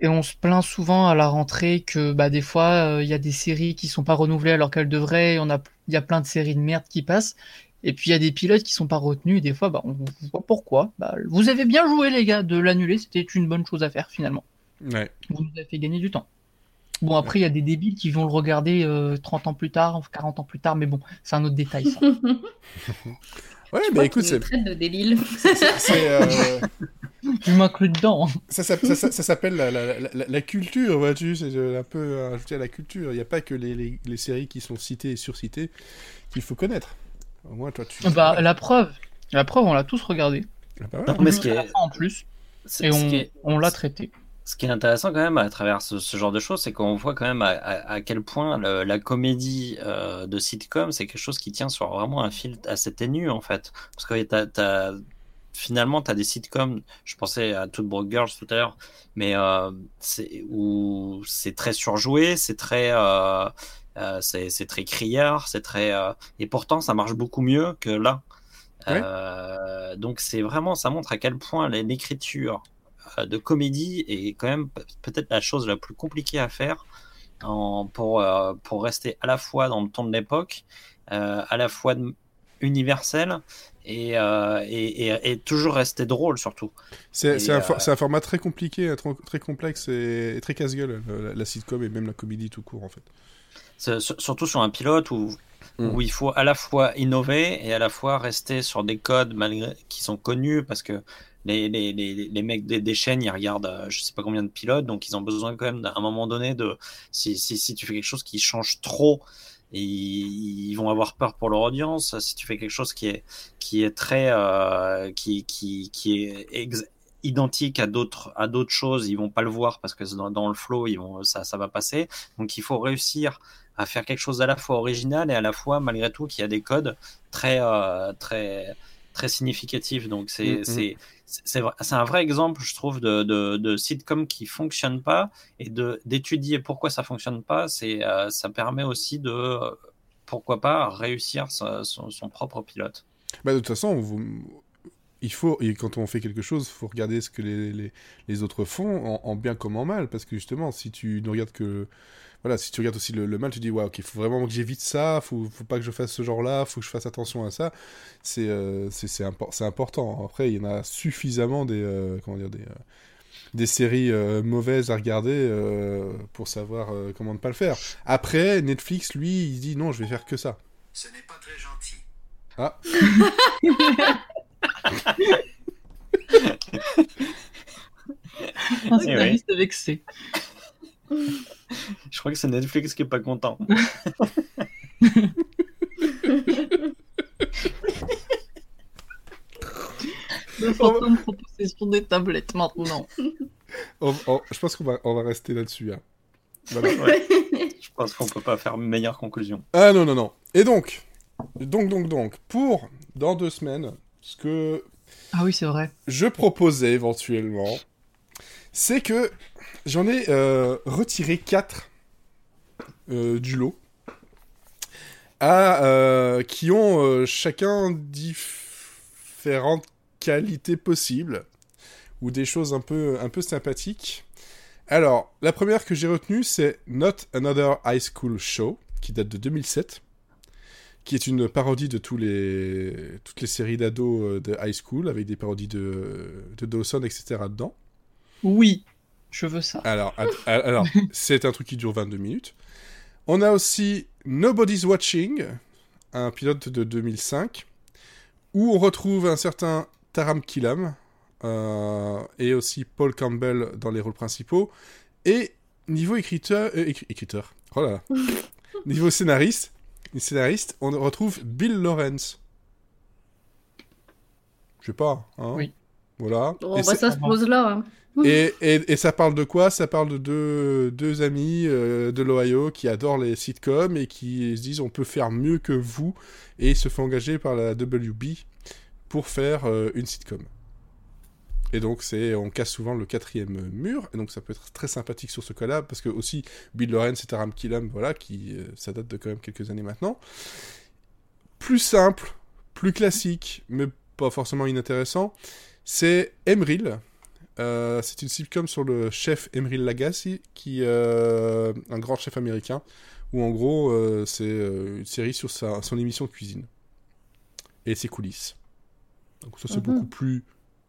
C: Et on se plaint souvent à la rentrée que bah, des fois, euh, il y a des séries qui sont pas renouvelées alors qu'elles devraient, on a, il y a plein de séries de merde qui passent. Et puis il y a des pilotes qui sont pas retenus, et des fois, bah, on voit pourquoi. Bah, vous avez bien joué, les gars, de l'annuler, c'était une bonne chose à faire finalement.
B: Ouais.
C: Vous nous avez fait gagner du temps. Bon, après, il y a des débiles qui vont le regarder euh, 30 ans plus tard, 40 ans plus tard, mais bon, c'est un autre détail, ça.
B: Ouais,
D: Je
B: mais
D: crois
B: écoute, c'est.
D: de débile.
B: c'est, euh,
C: tu m'inclus dedans. hein.
B: ça, ça- ça- ça s'appe-elle la, la, la, culture, vois-tu C'est euh, un peu euh, ajouté à la culture. Il n'y a pas que les, les, les séries qui sont citées et surcitées qu'il faut connaître. Au moins, toi, tu.
C: Bah, la preuve, la preuve, on l'a tous regardé.
B: Ah bah ouais.
F: Non, mais ce qui est,
C: en plus,
F: c'est-
C: et
F: est-
C: on l'a traité.
F: Ce qui est intéressant quand même à travers ce, ce genre de choses, c'est qu'on voit quand même à, à- à quel point le- la comédie euh, de sitcom, c'est quelque chose qui tient sur vraiment un fil assez ténu en fait. Parce que t'as, t'as- finalement, tu as des sitcoms, je pensais à Two Broke Girls tout à l'heure, mais euh, c'est, où c'est très surjoué, c'est très... euh, euh, c'est, très criard, c'est très... euh, et pourtant, ça marche beaucoup mieux que là.
B: Ouais.
F: Euh, donc c'est vraiment, ça montre à quel point l'écriture de comédie est quand même pe- peut-être la chose la plus compliquée à faire en, pour, euh, pour rester à la fois dans le ton de l'époque, euh, à la fois universel et, euh, et, et- et toujours rester drôle surtout.
B: C'est un, for-
F: euh,
B: un format très compliqué, euh, très, très complexe et, et très casse-gueule, euh, la, la sitcom et même la comédie tout court, en fait.
F: Surtout sur un pilote où,
B: Mm.
F: où il faut à la fois innover et à la fois rester sur des codes malgré qui sont connus parce que les, les, les, les mecs des, des chaînes ils regardent euh, je sais pas combien de pilotes donc ils ont besoin quand même d'un moment donné de si, si, si tu fais quelque chose qui change trop ils, ils vont avoir peur pour leur audience. Si tu fais quelque chose qui est qui est très euh, qui, qui, qui est ex- identique à d'autres à d'autres choses ils vont pas le voir parce que dans, dans le flow ils vont ça ça va passer. Donc il faut réussir à faire quelque chose à la fois original et à la fois malgré tout qui a des codes très euh, très très significatifs. Donc c'est
B: Mhm.
F: c'est c'est un vrai exemple je trouve de, de, de sitcom qui fonctionne pas et d'étudier pourquoi ça fonctionne pas. C'est euh, ça permet aussi de pourquoi pas réussir son, propre pilote.
B: Bah, de toute façon, il faut, et quand on fait quelque chose, il faut regarder ce que les, les, les autres font, en bien comme en mal, parce que justement, si tu ne regardes que... Voilà, si tu regardes aussi le, le mal, tu dis, ouais, ok, il faut vraiment que j'évite ça, faut, faut pas que je fasse ce genre-là, faut que je fasse attention à ça. C'est euh, c'est impor- important. Après, il y en a suffisamment des, euh, comment dire, des, euh, des séries euh, mauvaises à regarder euh, pour savoir euh, comment ne pas le faire. Après, Netflix, lui, il dit, non, je vais faire que ça.
G: Ce n'est pas très gentil.
B: Ah,
C: Un
F: Eh
C: scénariste vexé.
F: Je crois que c'est Netflix qui est pas content
C: Le fantôme possession des tablettes maintenant.
B: je pense qu'on va, on va rester là-dessus. hein. Voilà.
D: je
F: pense qu'on peut pas faire une meilleure conclusion.
B: Ah non, non, non. Et donc, donc, donc, donc, pour dans deux semaines, ce que
C: Ah oui, c'est vrai.
B: je proposais éventuellement, c'est que j'en ai euh, retiré 4 du lot à, euh, qui ont euh, chacun différentes qualités possibles ou des choses un peu, un peu sympathiques. Alors, la première que j'ai retenue, c'est Not Another High School Show, qui date de 2007, qui est une parodie de toutes les séries d'ados euh, de high school, avec des parodies de, de Dawson, etc. dedans.
C: Oui, je veux ça.
B: Alors, c'est un truc qui dure 22 minutes. On a aussi Nobody's Watching, un pilote de 2005, où on retrouve un certain Taram Killam euh, et aussi Paul Campbell dans les rôles principaux. Et niveau écriteur, euh, écri- écriteur, oh là là. niveau scénariste, scénariste, on retrouve Bill Lawrence. Je sais pas, hein.
C: Oui.
B: Voilà.
D: Oh,
B: Et
D: bah, ça se pose là. hein.
B: et, et, et ça parle de quoi? Ça parle de deux, deux amis euh, de l'Ohio qui adorent les sitcoms et qui se disent on peut faire mieux que vous et ils se font engager par la WB pour faire euh, une sitcom. Et donc c'est on casse souvent le quatrième mur et donc ça peut être très sympathique sur ce cas-là parce que aussi Bill Lawrence et Taram Killam voilà qui euh, ça date de quand même quelques années maintenant. Plus simple, plus classique mais pas forcément inintéressant, c'est Emeril. Euh, c'est une sitcom sur le chef Emeril Lagasse, qui euh, un grand chef américain, où en gros euh, c'est euh, une série sur sa, son émission de cuisine et ses coulisses. Donc ça c'est
D: Mhm.
B: beaucoup plus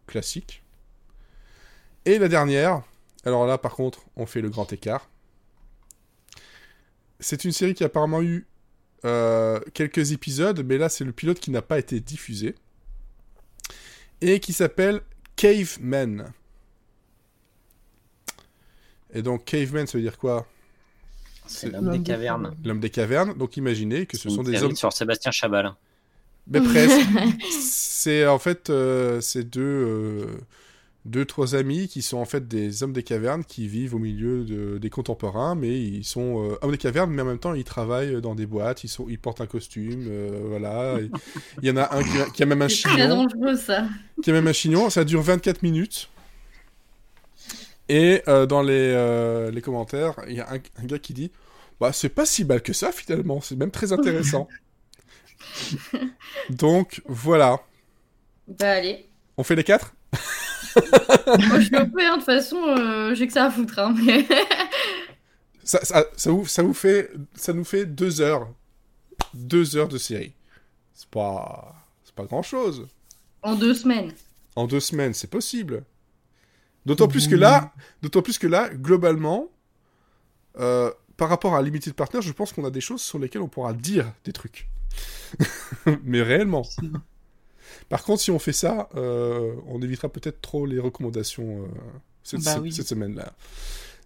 B: classique. Et la dernière, alors là par contre on fait le grand écart. C'est une série qui a apparemment eu euh, quelques épisodes, mais là c'est le pilote qui n'a pas été diffusé et qui s'appelle Caveman. Et donc Caveman, ça veut dire quoi?
F: C'est l'homme des cavernes.
B: L'homme des cavernes. Donc imaginez que ce sont des hommes.
F: sur Sébastien Chabal.
B: Mais presque. c'est en fait euh, c'est deux euh, deux trois amis qui sont en fait des hommes des cavernes qui vivent au milieu de- des contemporains, mais ils sont euh, hommes des cavernes, mais en même temps ils travaillent dans des boîtes, ils sont ils portent un costume, euh, voilà. Il y en a un qui a, qui a même un
D: C'est
B: chignon.
D: dangereux ça.
B: qui a même un chignon. Ça dure 24 minutes. Et euh, dans les, les commentaires, il y a un, un gars qui dit Bah, c'est pas si mal que ça finalement, c'est même très intéressant. Donc voilà.
D: Bah allez.
B: On fait les quatre?
D: Moi je suis OP, hein, de toute façon, euh, j'ai que ça à foutre. Hein, mais...
B: ça, ça, ça, vous, ça, vous fait, ça nous fait deux heures. Deux heures de série. C'est pas, c'est pas grand chose.
D: en deux semaines.
B: En deux semaines, c'est possible. D'autant plus que là, d'autant plus que là, globalement, euh, par rapport à Limited Partner, je pense qu'on a des choses sur lesquelles on pourra dire des trucs. Mais réellement. Par contre, si on fait ça, euh, on évitera peut-être trop les recommandations euh, cette,
C: Bah
B: cette-
C: oui.
B: cette semaine-là.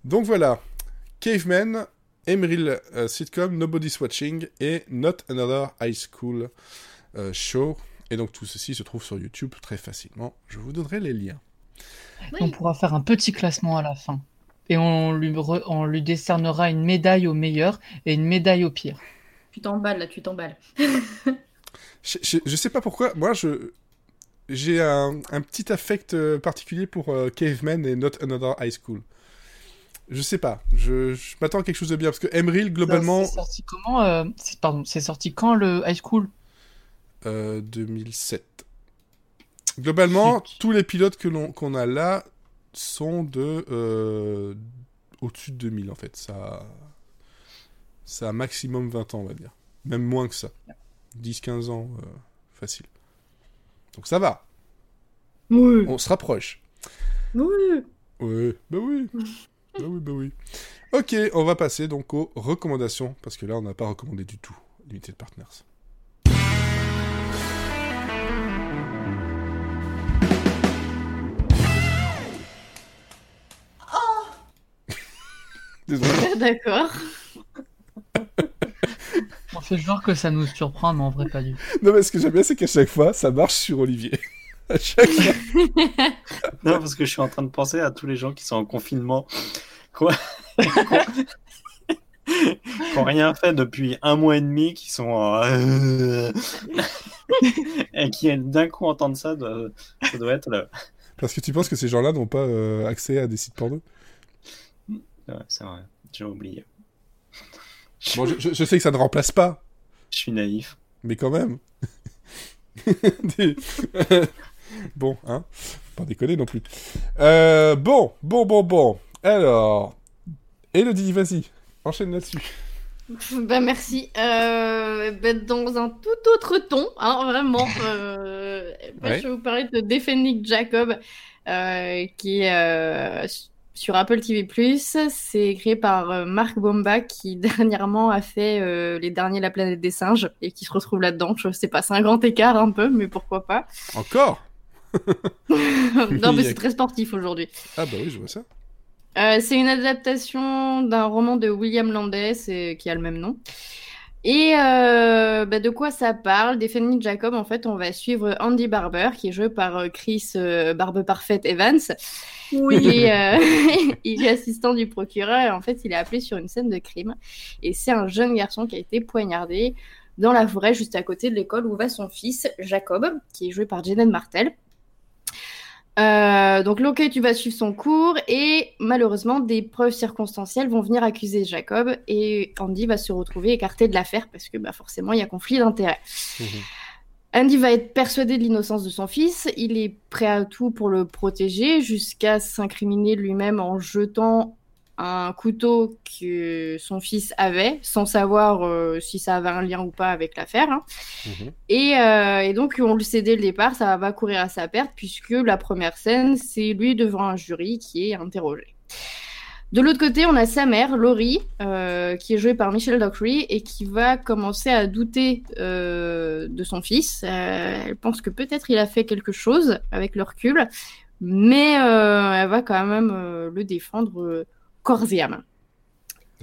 B: Donc voilà. Caveman, Emeril euh, sitcom, Nobody's Watching et Not Another High School euh, Show. Et donc tout ceci se trouve sur YouTube très facilement. Je vous donnerai les liens.
C: On pourra faire un petit classement à la fin. Et on lui, re- on lui décernera une médaille au meilleur et une médaille au pire.
D: Tu t'emballes là, tu t'emballes.
B: Je, je, je sais pas pourquoi, moi je j'ai un, un petit affect euh, particulier pour euh, Caveman et Not Another High School. Je sais pas, je, je m'attends à quelque chose de bien parce que Emeril globalement
C: C'est sorti comment euh, Pardon, c'est sorti quand le high school?
B: Euh, 2007. Globalement, tous les pilotes que l'on qu'on a là sont de euh, au-dessus de 2000 en fait. Ça ça a maximum 20 ans, on va dire. Même moins que ça. 10-15 ans euh, facile. Donc ça va,
D: Oui.
B: on se rapproche.
D: Oui.
B: Ouais, bah oui. bah oui, bah oui. Ok, on va passer donc aux recommandations, parce que là, on n'a pas recommandé du tout Limited Partners. Désolé.
D: D'accord.
C: On fait genre que ça nous surprend, mais en vrai pas du tout.
B: Non, mais ce que j'aime bien, c'est qu'à chaque fois, ça marche sur Olivier. à chaque fois.
F: Non, parce que je suis en train de penser à tous les gens qui sont en confinement. Quoi qui ont rien fait depuis un mois et demi, qui sont euh, et qui d'un coup entendent ça, doit- ça doit être le...
B: Parce que tu penses que ces gens-là n'ont pas euh, accès à des sites porno?
F: Ouais, c'est vrai, j'ai oublié.
B: Bon, je, je- je sais que ça ne remplace pas,
F: Je suis naïf.
B: mais quand même. Des- bon, hein Pas déconner non plus. Euh, bon, bon, bon, bon. Alors, Elodie, vas-y, enchaîne là-dessus.
D: Bah merci. Euh, bah, dans un tout autre ton, hein, vraiment. Euh, bah,
B: Ouais.
D: Je vais vous parler de Defending Jacob, euh, qui est euh, sur Apple TV+. C'est créé par euh, Marc Bomba, qui dernièrement a fait euh, les derniers La planète des singes et qui se retrouve là-dedans. Je sais pas, c'est un grand écart un peu, mais pourquoi pas.
B: Encore?
D: Non, mais c'est très sportif aujourd'hui.
B: Ah bah oui, je vois ça.
D: Euh, c'est une adaptation d'un roman de William Landais qui a le même nom. Et euh, bah, de quoi ça parle? Defending Jacob, en fait, on va suivre Andy Barber, qui est joué par euh, Chris euh, Barbe Parfaite Evans. Oui. Et, euh, il est assistant du procureur et en fait, il est appelé sur une scène de crime. Et c'est un jeune garçon qui a été poignardé dans la forêt juste à côté de l'école où va son fils, Jacob, qui est joué par Jaden Martel. Euh, donc l'enquête tu vas suivre son cours et malheureusement des preuves circonstancielles vont venir accuser Jacob et Andy va se retrouver écarté de l'affaire parce que bah, forcément il y a conflit d'intérêts.
B: Mhm.
D: Andy va être persuadé de l'innocence de son fils, il est prêt à tout pour le protéger jusqu'à s'incriminer lui-même en jetant un couteau que son fils avait sans savoir euh, si ça avait un lien ou pas avec l'affaire. hein.
B: Mhm.
D: Et, euh, et donc, on le sait dès le départ, ça va courir à sa perte, puisque la première scène, c'est lui devant un jury qui est interrogé. De l'autre côté, on a sa mère, Laurie, euh, qui est jouée par Michelle Dockery, et qui va commencer à douter de son fils. Elle pense que peut-être il a fait quelque chose avec le recul, mais elle va quand même le défendre euh, corps et âme.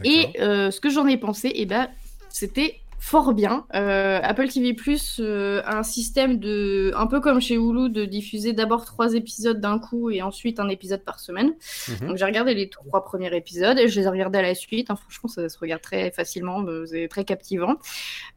D: Et euh, ce que j'en ai pensé, eh ben, c'était fort bien. Euh, Apple TV Plus euh, a un système de, un peu comme chez Hulu, de diffuser d'abord trois épisodes d'un coup et ensuite un épisode par semaine.
B: Mhm.
D: Donc j'ai regardé les trois premiers épisodes et je les ai regardés à la suite. hein. franchement, ça se regarde très facilement, euh, c'est très captivant.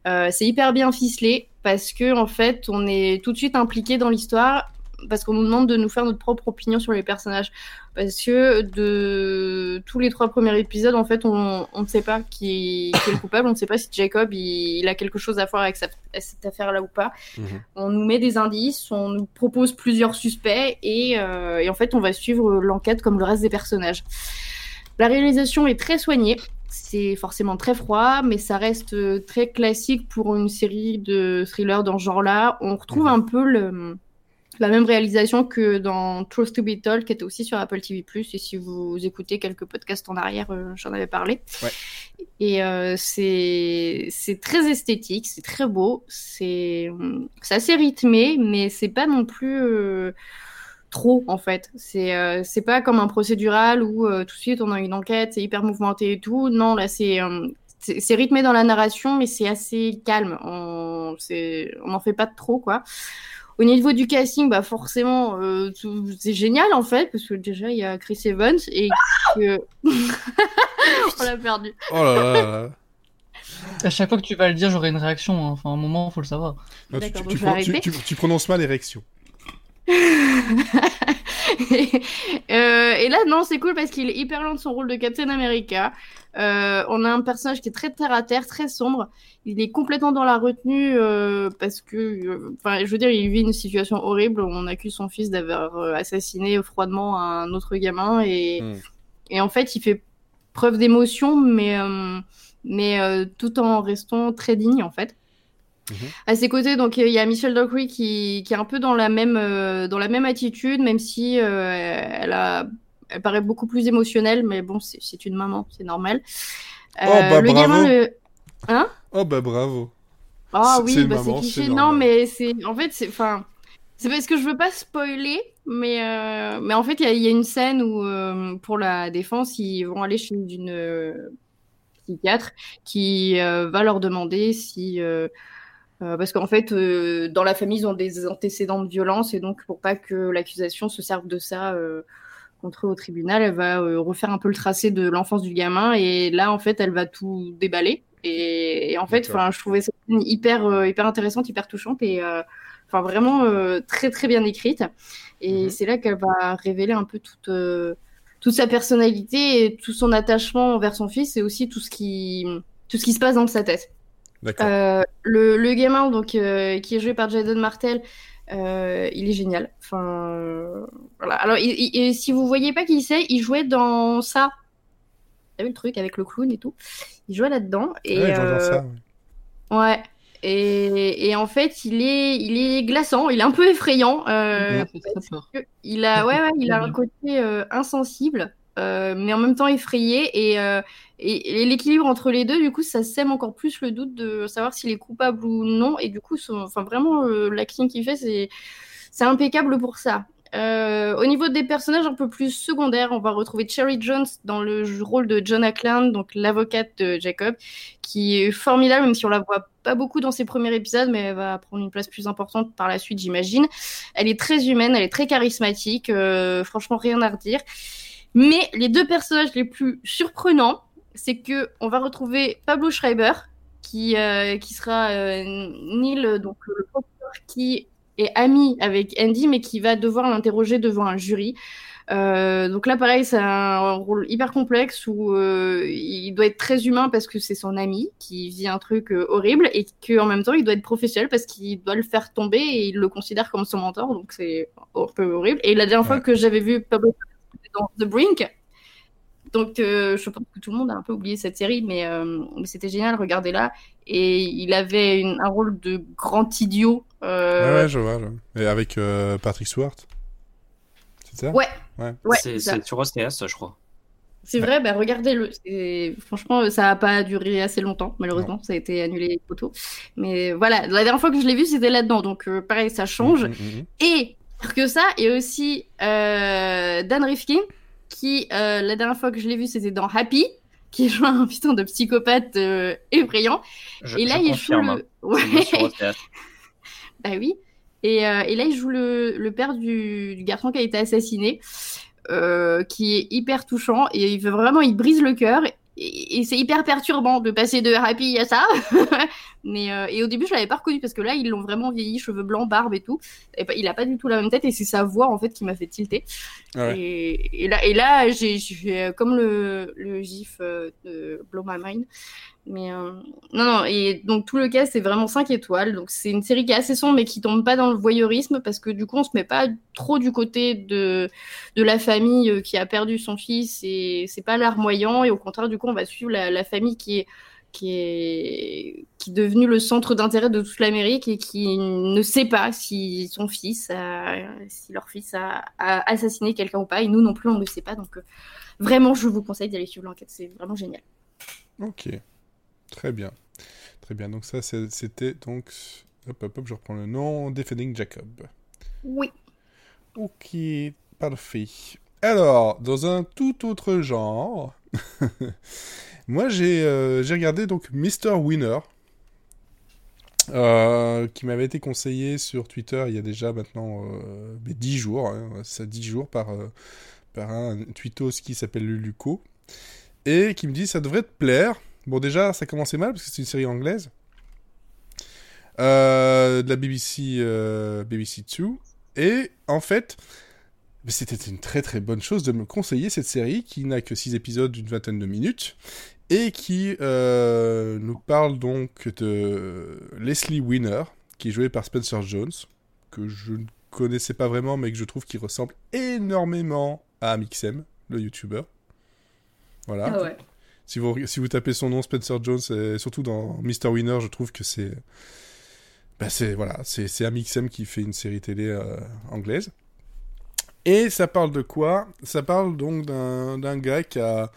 D: Euh, c'est hyper bien ficelé parce que en fait, on est tout de suite impliqué dans l'histoire parce qu'on nous demande de nous faire notre propre opinion sur les personnages. Parce que de tous les trois premiers épisodes, en fait, on on ne sait pas qui, qui est le coupable, on ne sait pas si Jacob il, il a quelque chose à voir avec sa- cette affaire-là ou pas.
B: Mhm.
D: On nous met des indices, on nous propose plusieurs suspects et, euh, et en fait, on va suivre l'enquête comme le reste des personnages. La réalisation est très soignée. C'est forcément très froid, mais ça reste euh, très classique pour une série de thrillers dans ce genre-là. On retrouve
B: Mhm.
D: un peu le, la même réalisation que dans Truth to Be Told, qui était aussi sur Apple TV+. Et si vous écoutez quelques podcasts en arrière, euh, j'en avais parlé.
B: Ouais.
D: Et euh, c'est c'est très esthétique, c'est très beau, c'est c'est assez rythmé, mais c'est pas non plus euh, trop en fait. C'est c'est pas comme un procédural où tout de suite on a une enquête, c'est hyper mouvementé et tout. Non, là c'est c'est rythmé dans la narration, mais c'est assez calme. On n'en fait pas trop quoi. Au niveau du casting, bah forcément, euh, c'est génial en fait, parce que déjà il y a Chris Evans et que on l'a perdu.
B: Oh là là.
C: À chaque fois que tu vas le dire, j'aurai une réaction. hein. Enfin, à un moment, faut le savoir.
B: Non, tu prononces mal érection.
D: et, euh, et là, non, c'est cool parce qu'il est hyper loin de son rôle de Captain America. Euh, on a un personnage qui est très terre à terre, très sombre. Il est complètement dans la retenue euh, parce que, enfin, je veux dire, il vit une situation horrible. On accuse son fils d'avoir assassiné froidement un autre gamin et,
B: Mm.
D: et en fait, il fait preuve d'émotion, mais mais tout en restant très digne en fait.
B: Mhm.
D: À ses côtés, donc il y a Michelle Dockery qui, qui est un peu dans la même euh, dans la même attitude, même si euh, elle a elle paraît beaucoup plus émotionnelle, mais bon, c'est une maman, c'est normal. Euh,
B: Oh, bah,
D: le
B: bravo.
D: gamin, le...
B: Oh bah bravo.
D: Ah oui, bah,
B: maman,
D: c'est cliché. Non, mais c'est en fait c'est enfin c'est parce que je veux pas spoiler, mais euh, mais en fait il y, y a une scène où euh, pour la défense ils vont aller chez une euh, psychiatre qui euh, va leur demander si euh, parce qu'en fait euh, dans la famille ils ont des antécédents de violence et donc pour pas que l'accusation se serve de ça euh, contre eux au tribunal, elle va euh, refaire un peu le tracé de l'enfance du gamin et là en fait elle va tout déballer et, et en fait je trouvais ça hyper euh, hyper intéressante, hyper touchante et enfin vraiment très très bien écrite et
B: Mhm.
D: c'est là qu'elle va révéler un peu toute toute sa personnalité et tout son attachement envers son fils et aussi tout ce qui tout ce qui se passe dans sa tête. Euh, le, le gamin donc euh, qui est joué par Jaden Martel, euh, il est génial. Enfin, euh, voilà. Alors, il- il- et si vous voyez pas qui c'est, il jouait dans ça. T'as vu le truc avec le clown et tout? Il jouait là-dedans et
B: Ouais,
D: euh,
B: ça. ouais.
D: ouais. Et, et en fait, il est, il est glaçant, il est un peu effrayant. euh, Il a, ouais, ouais, il a un côté euh, insensible, euh, mais en même temps effrayé. Et, euh, et, l'équilibre entre les deux, du coup, ça sème encore plus le doute de savoir s'il est coupable ou non. Et du coup, son- enfin, vraiment, euh, l'acting qu'il fait, c'est, impeccable pour ça. Au niveau des personnages un peu plus secondaires, on va retrouver Cherry Jones dans le rôle de John Ackland, donc l'avocate de Jacob, qui est formidable, même si on la voit pas beaucoup dans ses premiers épisodes, mais elle va prendre une place plus importante par la suite, j'imagine. Elle est très humaine, elle est très charismatique, franchement rien à redire. Mais les deux personnages les plus surprenants, c'est que on va retrouver Pablo Schreiber, qui, euh, qui sera euh, Neil, donc le procureur qui est ami avec Andy, mais qui va devoir l'interroger devant un jury. Euh, donc là, pareil, c'est un rôle hyper complexe où euh, il doit être très humain parce que c'est son ami qui vit un truc euh, horrible et qu'en même temps, il doit être professionnel parce qu'il doit le faire tomber et il le considère comme son mentor. Donc c'est un peu horrible. Et la dernière fois que j'avais vu Pablo dans The Brink, donc euh, je pense que tout le monde a un peu oublié cette série, mais, euh, mais c'était génial, regardez-la. Et il avait une- un rôle de grand idiot. euh,
B: Ouais, ouais, je vois. je. Et avec euh, Patrick Stewart. C'est ça?
D: Ouais.
B: Ouais.
D: ouais,
F: c'est sur OCS, je crois.
D: C'est vrai, bah regardez-le. Franchement, ça n'a pas duré assez longtemps, malheureusement. Ça a été annulé trop tôt. Mais voilà, la dernière fois que je l'ai vu, c'était là-dedans. Donc euh, pareil, ça change.
B: Mm, mm, mm.
D: Et pire que ça, il y a aussi euh, Dan Rifkin, qui euh, la dernière fois que je l'ai vu, c'était dans Happy, qui joue un putain de psychopathe euh, effrayant.
F: Je,
D: et là,
F: je
D: il joue le.
F: Bien
D: Ouais. Bah oui. Et, euh, et là, il joue le, le père du, du garçon qui a été assassiné, euh, qui est hyper touchant et il veut vraiment, il brise le cœur. Et, et c'est hyper perturbant de passer de happy à ça. Mais euh, et au début, je l'avais pas reconnu parce que là, ils l'ont vraiment vieilli, cheveux blancs, barbe et tout. Et pas- il a pas du tout la même tête et c'est sa voix en fait qui m'a fait tilter.
B: Ah ouais.
D: Et, et là, et là, j'ai euh, comme le, le gif euh, de Blow My Mind. Mais euh, non, non, et donc tout le cas, c'est vraiment 5 étoiles. Donc c'est une série qui est assez sombre, mais qui tombe pas dans le voyeurisme parce que du coup, on se met pas trop du côté de, de la famille euh, qui a perdu son fils et c'est pas larmoyant. Et au contraire, du coup, on va suivre la, famille qui est qui est qui est devenue le centre d'intérêt de toute l'Amérique et qui ne sait pas si son fils si leur fils a, a assassiné quelqu'un ou pas et nous non plus on ne sait pas donc euh, vraiment je vous conseille d'aller suivre l'enquête c'est vraiment génial
B: Ok. Très bien. Très bien. Donc ça, c'était donc... Hop, hop, hop, je reprends le nom. Defending Jacob.
D: oui
B: Ok, parfait. Alors, dans un tout autre genre, moi j'ai euh, regardé donc Mr. Winner, euh, qui m'avait été conseillé sur Twitter il y a déjà maintenant euh, mais 10 jours, hein, ça 10 jours par, euh, par un tweetos qui s'appelle Luluco, et qui me dit ça devrait te plaire. Bon déjà ça commençait mal parce que c'est une série anglaise. Euh, de la BBC, euh, BBC 2. Et en fait, c'était une très très bonne chose de me conseiller cette série qui n'a que 6 épisodes d'une vingtaine de minutes et qui euh, nous parle donc de Leslie Winner, qui est jouée par Spencer Jones, que je ne connaissais pas vraiment mais que je trouve qu'il ressemble énormément à Amixem, le youtubeur. Voilà.
D: Ah ouais.
B: Si vous, si vous tapez son nom, Spencer Jones, et surtout dans Mr. Winner, je trouve que c'est. Bah c'est voilà, c'est Amixem qui fait une série télé euh, anglaise. Et ça parle de quoi? Ça parle donc d'un gars qui a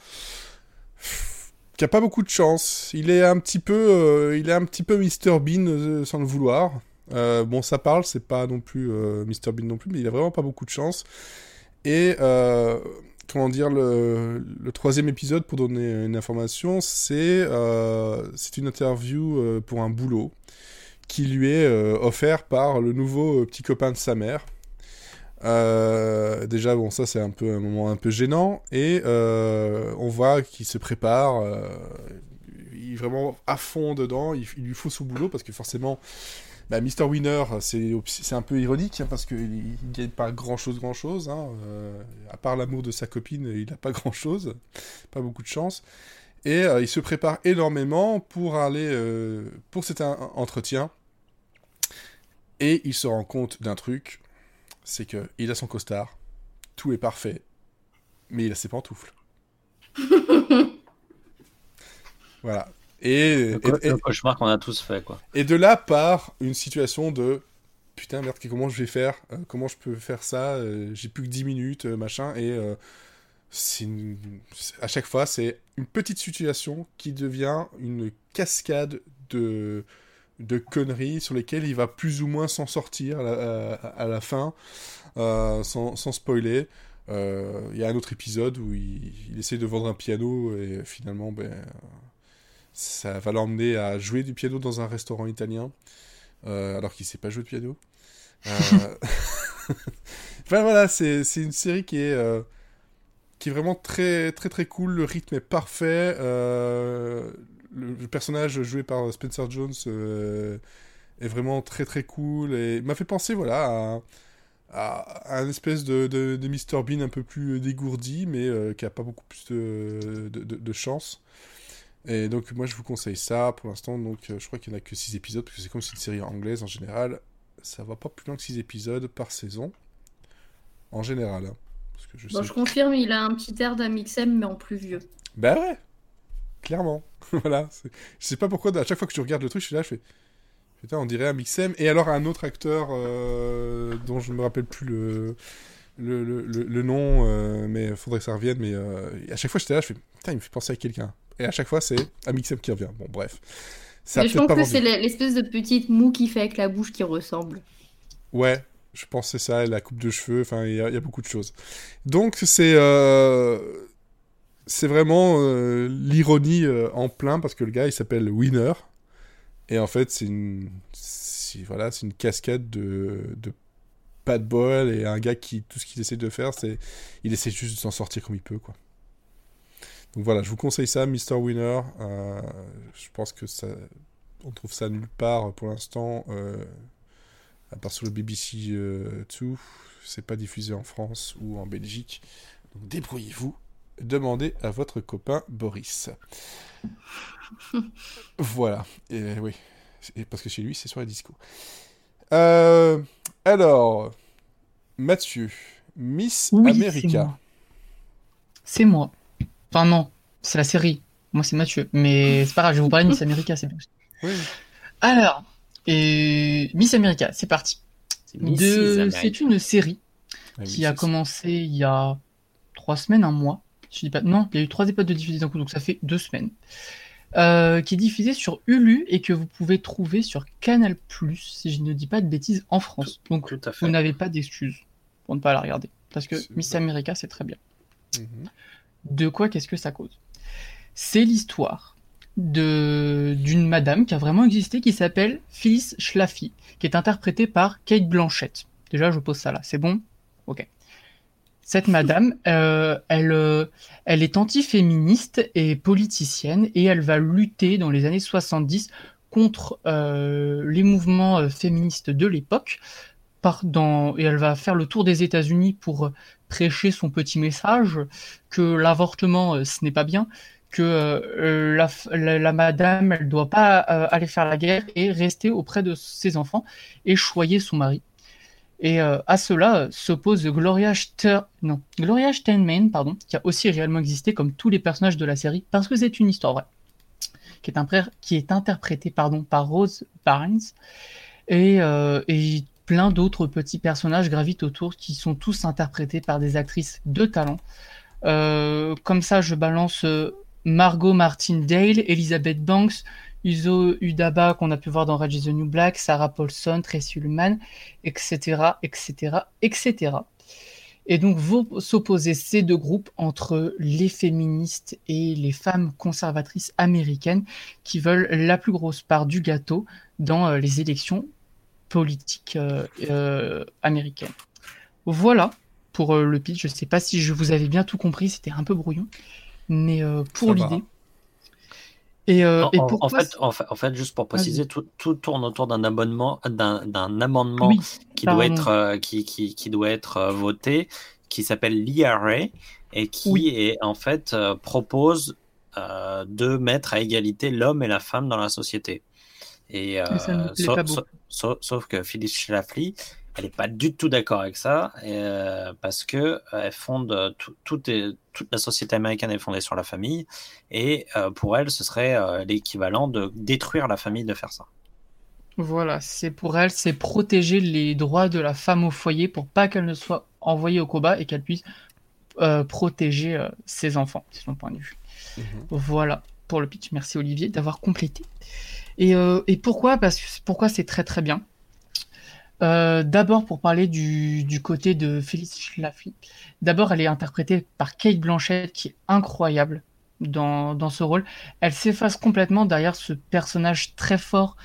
B: qui a pas beaucoup de chance. Il est un petit peu, euh, il est un petit peu Mr Bean euh, sans le vouloir. Bon, ça parle, c'est pas non plus Mr Bean non plus, mais il a vraiment pas beaucoup de chance. Et comment dire, le, troisième épisode, pour donner une information, c'est euh, une interview euh, pour un boulot qui lui est euh, offert par le nouveau petit copain de sa mère. Déjà, bon, ça c'est un un moment un peu gênant. Et on voit qu'il se prépare. il est vraiment à fond dedans. Il, il lui faut son boulot parce que forcément, bah, Mr. Winner, c'est un peu ironique hein, parce qu'il il gagne pas grand chose, grand chose. hein. Euh, à part l'amour de sa copine, il n'a pas grand chose. Pas beaucoup de chance. Et euh, il se prépare énormément pour aller euh, pour cet entretien. Et il se rend compte d'un truc, c'est que il a son costard, tout est parfait, mais il a ses pantoufles. voilà. Et,
F: Le, co-
B: et- et-
F: le cauchemar qu'on a tous fait, quoi.
B: et de là part une situation de putain merde comment je vais faire Euh, comment je peux faire ça Euh, j'ai plus que 10 minutes euh, machin et euh, c'est une- c'est- à chaque fois c'est une petite situation qui devient une cascade de de conneries sur lesquelles il va plus ou moins s'en sortir à la, à- à la fin euh, sans, sans spoiler Euh, il y a un autre épisode où il, il essaie de vendre un piano et finalement ben ça va l'emmener à jouer du piano dans un restaurant italien, euh, alors qu'il sait pas jouer de piano. Euh, enfin voilà, c'est une série qui est, euh, qui est vraiment très très très cool, le rythme est parfait, le, personnage joué par Spencer Jones est vraiment très très cool et m'a fait penser voilà à, à, un espèce de, de, Mr Bean un peu plus dégourdi mais qui a pas beaucoup plus de chance. Et donc moi je vous conseille ça pour l'instant. Donc euh, je crois qu'il n'y en a que 6 épisodes parce que c'est comme c'est une série anglaise en général. Ça va pas plus loin que 6 épisodes par saison. En général. hein. Parce que je
D: Bon,
B: sais.
D: je confirme, il a un petit air d'Amixem, mais en plus vieux.
B: Bah ouais Clairement. voilà. Je sais pas pourquoi à chaque fois que je regarde le truc je suis là je fais. Putain on dirait un Mixem. Et alors un autre acteur euh, dont je ne me rappelle plus le... Le, le, le- le nom, euh, mais faudrait que ça revienne. Mais euh, à chaque fois, j'étais là, je fais putain, il me fait penser à quelqu'un. Et à chaque fois, c'est Amixem qui revient. Bon, bref. Ça
D: je pense
B: pas
D: que c'est l'espèce de petite moue qui fait avec la bouche qui ressemble.
B: Ouais, je pense que c'est ça, la coupe de cheveux, enfin, il y, a- il y a beaucoup de choses. Donc, c'est euh, c'est vraiment euh, l'ironie euh, en plein, parce que le gars, il s'appelle Winner. Et en fait, c'est une, voilà, c'est une cascade de, de pas de bol, et un gars qui, tout ce qu'il essaie de faire, c'est, il essaie juste de s'en sortir comme il peut, quoi. Donc voilà, je vous conseille ça, Mr. Winner. Euh, je pense que ça, on trouve ça nulle part pour l'instant. euh, à part sur le BBC euh, 2, c'est pas diffusé en France ou en Belgique. Donc débrouillez-vous, demandez à votre copain Boris. voilà, et oui, Et parce que chez lui c'est sur la disco. Euh, alors, Mathieu, Miss
C: Oui,
B: America.
C: moi. C'est moi. Enfin non, c'est la série. Moi c'est Mathieu. Mais c'est pas grave, je vais vous parler de Miss America, c'est bien.
B: Oui.
C: Alors, et Miss America, c'est parti.
F: C'est.
C: De... Une série
B: Ah oui,
C: qui a commencé il y a trois semaines, un mois. Je dis pas, non, il y a eu trois épisodes de diffusés d'un coup, donc ça fait deux semaines. Euh, qui est diffusé sur Hulu et que vous pouvez trouver sur Canal+, si je ne dis pas de bêtises, en France. Donc
F: Tout
C: vous n'avez pas d'excuses pour ne pas la regarder. Parce que Miss. America, c'est très bien.
B: Mhm.
C: De quoi qu'est-ce que ça cause C'est l'histoire de d'une madame qui a vraiment existé qui s'appelle Phyllis Schlafly, qui est interprétée par Kate Blanchett. Déjà, je pose ça là, c'est bon? Ok. Cette madame, euh, elle, euh, elle est antiféministe et politicienne et elle va lutter dans les années 70 contre euh, les mouvements féministes de l'époque. Dans- Et elle va faire le tour des États-Unis pour euh, prêcher son petit message que l'avortement, euh, ce n'est pas bien, que euh, la, madame, elle doit pas aller faire la guerre et rester auprès de ses enfants et choyer son mari. Et à cela s'oppose Gloria, Ster- non, Gloria Steinman, pardon, qui a aussi réellement existé comme tous les personnages de la série, parce que c'est une histoire vraie, qui est, interprétée pardon, par Rose Barnes, et, et plein d'autres petits personnages gravitent autour, qui sont tous interprétés par des actrices de talent. Euh, comme ça, je balance euh, Margot Martindale, Elizabeth Banks, Uzo Udaba qu'on a pu voir dans is the New Black, Sarah Paulson, Tracy Ullman, etc., etc., etc. Et donc vont s'opposer ces deux groupes entre les féministes et les femmes conservatrices américaines qui veulent la plus grosse part du gâteau dans euh, les élections politiques euh, euh, américaines. Voilà pour euh, le pitch. Je sais pas si je vous avais bien tout compris, c'était un peu brouillon. Mais euh, pour l'idée. Et, euh,
F: En,
C: et
F: fait, en, fait, en fait, juste pour préciser, tout, tout tourne autour d'un abonnement, d'un amendement
C: Oui,
F: qui doit être, euh, qui, qui, qui doit être euh, voté, qui s'appelle l'IRA et qui
C: Oui.
F: est en fait euh, propose euh, de mettre à égalité l'homme et la femme dans la société. Et euh,
C: Mais ça ne me plaît
F: sauf,
C: pas
F: sauf-
C: beaucoup.
F: sauf- sauf que Phyllis Schlafly, elle n'est pas du tout d'accord avec ça euh, parce que euh, elle fonde tout, tout est- toute la société américaine est fondée sur la famille et euh, pour elle ce serait euh, l'équivalent de détruire la famille de faire ça.
C: Voilà, c'est pour elle, c'est protéger les droits de la femme au foyer pour pas qu'elle ne soit envoyée au combat et qu'elle puisse euh, protéger euh, ses enfants, c'est son point de vue.
B: Mhm.
C: Voilà pour le pitch. Merci Olivier d'avoir complété. Et, euh, et pourquoi? Parce que pourquoi c'est très très bien? Euh, D'abord pour parler du, côté de Phyllis Schlafly. D'abord, elle est interprétée par Kate Blanchett, qui est incroyable dans, dans ce rôle. Elle s'efface complètement derrière ce personnage très fort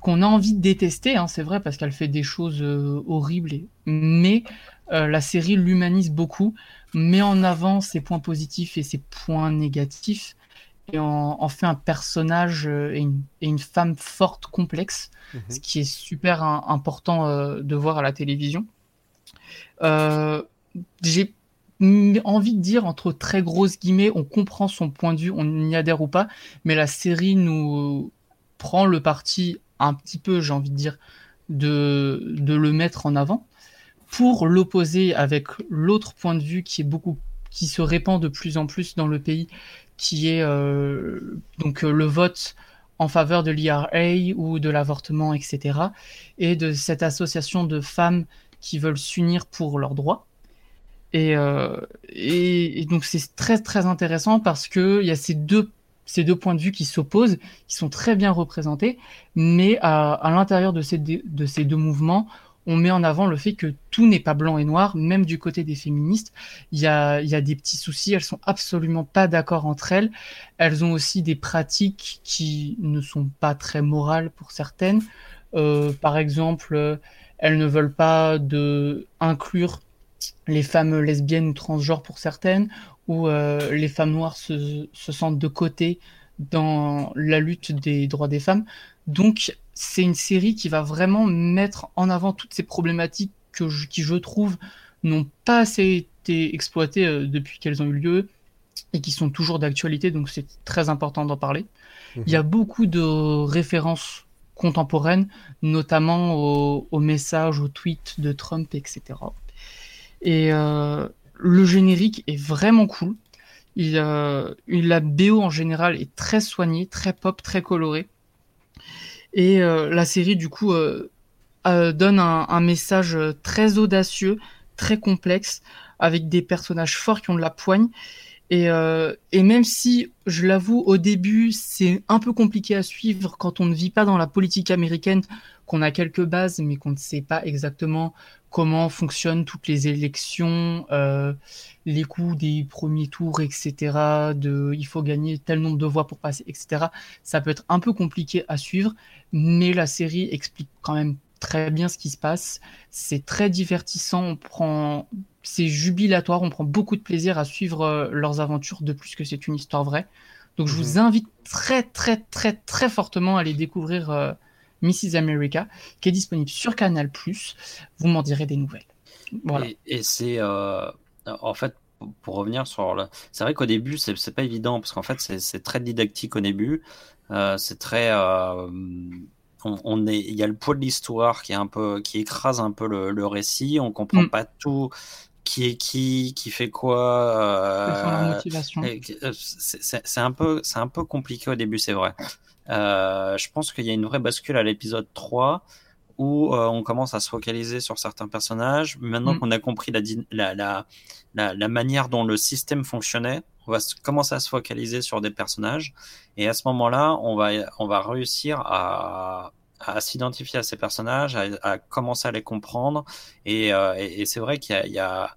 C: qu'on a envie de détester, hein, c'est vrai, parce qu'elle fait des choses euh, horribles, mais la série l'humanise beaucoup, met en avant ses points positifs et ses points négatifs, et en, en fait un personnage euh, et, une, et une femme forte, complexe,
B: Mhm.
C: ce qui est super important euh, de voir à la télévision. Euh, J'ai envie de dire, entre très grosses guillemets, on comprend son point de vue, on y adhère ou pas, mais la série nous prend le parti un petit peu, j'ai envie de dire, de, de le mettre en avant pour l'opposer avec l'autre point de vue qui est beaucoup qui se répand de plus en plus dans le pays, qui est euh, donc euh, le vote en faveur de l'IRA ou de l'avortement, etc. Et de cette association de femmes qui veulent s'unir pour leurs droits. Et, euh, donc c'est très très intéressant parce que il y a ces deux ces deux points de vue qui s'opposent, qui sont très bien représentés, mais à, à l'intérieur de ces, de ces deux mouvements, on met en avant le fait que tout n'est pas blanc et noir, même du côté des féministes. Il y a, des petits soucis, elles sont absolument pas d'accord entre elles. Elles ont aussi des pratiques qui ne sont pas très morales pour certaines. Euh, par exemple, euh, elles ne veulent pas inclure les femmes lesbiennes ou transgenres pour certaines, ou euh, les femmes noires se, se sentent de côté dans la lutte des droits des femmes. Donc, c'est une série qui va vraiment mettre en avant toutes ces problématiques que je- qui, je trouve, n'ont pas assez été exploitées euh, depuis qu'elles ont eu lieu et qui sont toujours d'actualité, donc c'est très important d'en parler. Il y a beaucoup de références contemporaines, notamment aux, aux messages, aux tweets de Trump, etc. Et euh, le générique est vraiment cool. Il, euh, la BO en général est très soignée, très pop, très colorée. Et euh, la série, du coup, euh, euh, donne un, message très audacieux, très complexe, avec des personnages forts qui ont de la poigne. Et même si, je l'avoue, au début, c'est un peu compliqué à suivre quand on ne vit pas dans la politique américaine, qu'on a quelques bases, mais qu'on ne sait pas exactement comment fonctionnent toutes les élections, euh, les coûts des premiers tours, etc. De, il faut gagner tel nombre de voix pour passer, etc. Ça peut être un peu compliqué à suivre, mais la série explique quand même très bien ce qui se passe. C'est très divertissant, on prend, c'est jubilatoire, on prend beaucoup de plaisir à suivre euh, leurs aventures, de plus que c'est une histoire vraie. Donc je
B: Mhm.
C: vous invite très très très très fortement à aller découvrir euh, Mrs. America, qui est disponible sur Canal+. Vous m'en direz des nouvelles. Voilà.
F: Et, et c'est euh, en fait pour- revenir sur c'est vrai qu'au début c'est pas évident parce qu'en fait c'est c'est très didactique au début, Euh, c'est très euh, on, on est il y a le poids de l'histoire qui est un peu qui écrase un peu le, le récit, on comprend
C: Mm.
F: pas tout qui est qui qui fait quoi. Euh, euh, C'est un peu, c'est un peu compliqué au début, c'est vrai. Euh, je pense qu'il y a une vraie bascule à l'épisode 3 où euh, on commence à se focaliser sur certains personnages. Maintenant
C: Mm.
F: qu'on a compris la, la, la, la, la manière dont le système fonctionnait, on va commencer à se focaliser sur des personnages. Et à ce moment-là, on va, on va réussir à, à s'identifier à ces personnages, à, commencer à les comprendre. Et, euh, et, c'est vrai qu'il y a,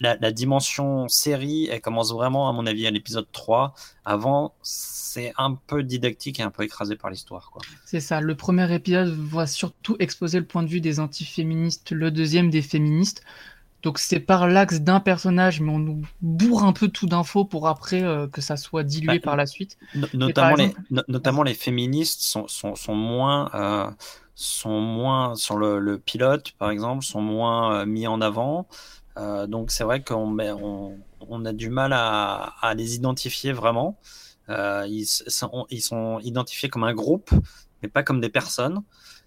F: la, la dimension série, elle commence vraiment, à mon avis, à l'épisode 3. Avant, c'est un peu didactique et un peu écrasé par l'histoire.
C: C'est ça. Le premier épisode va surtout exposer le point de vue des antiféministes, le deuxième des féministes. Donc c'est par l'axe d'un personnage, mais on nous bourre un peu tout d'infos pour après euh, que ça soit dilué
F: Bah,
C: par la suite.
F: No- notamment,
C: exemple-
F: les, no- notamment les féministes sont, sont, sont moins, euh, sont moins sur le, le pilote, par exemple, sont moins euh, mis en avant. Euh, donc c'est vrai qu'on on, on a du mal à, à les identifier vraiment. Ils, s- sont, ils sont identifiés comme un groupe, mais pas comme des personnes.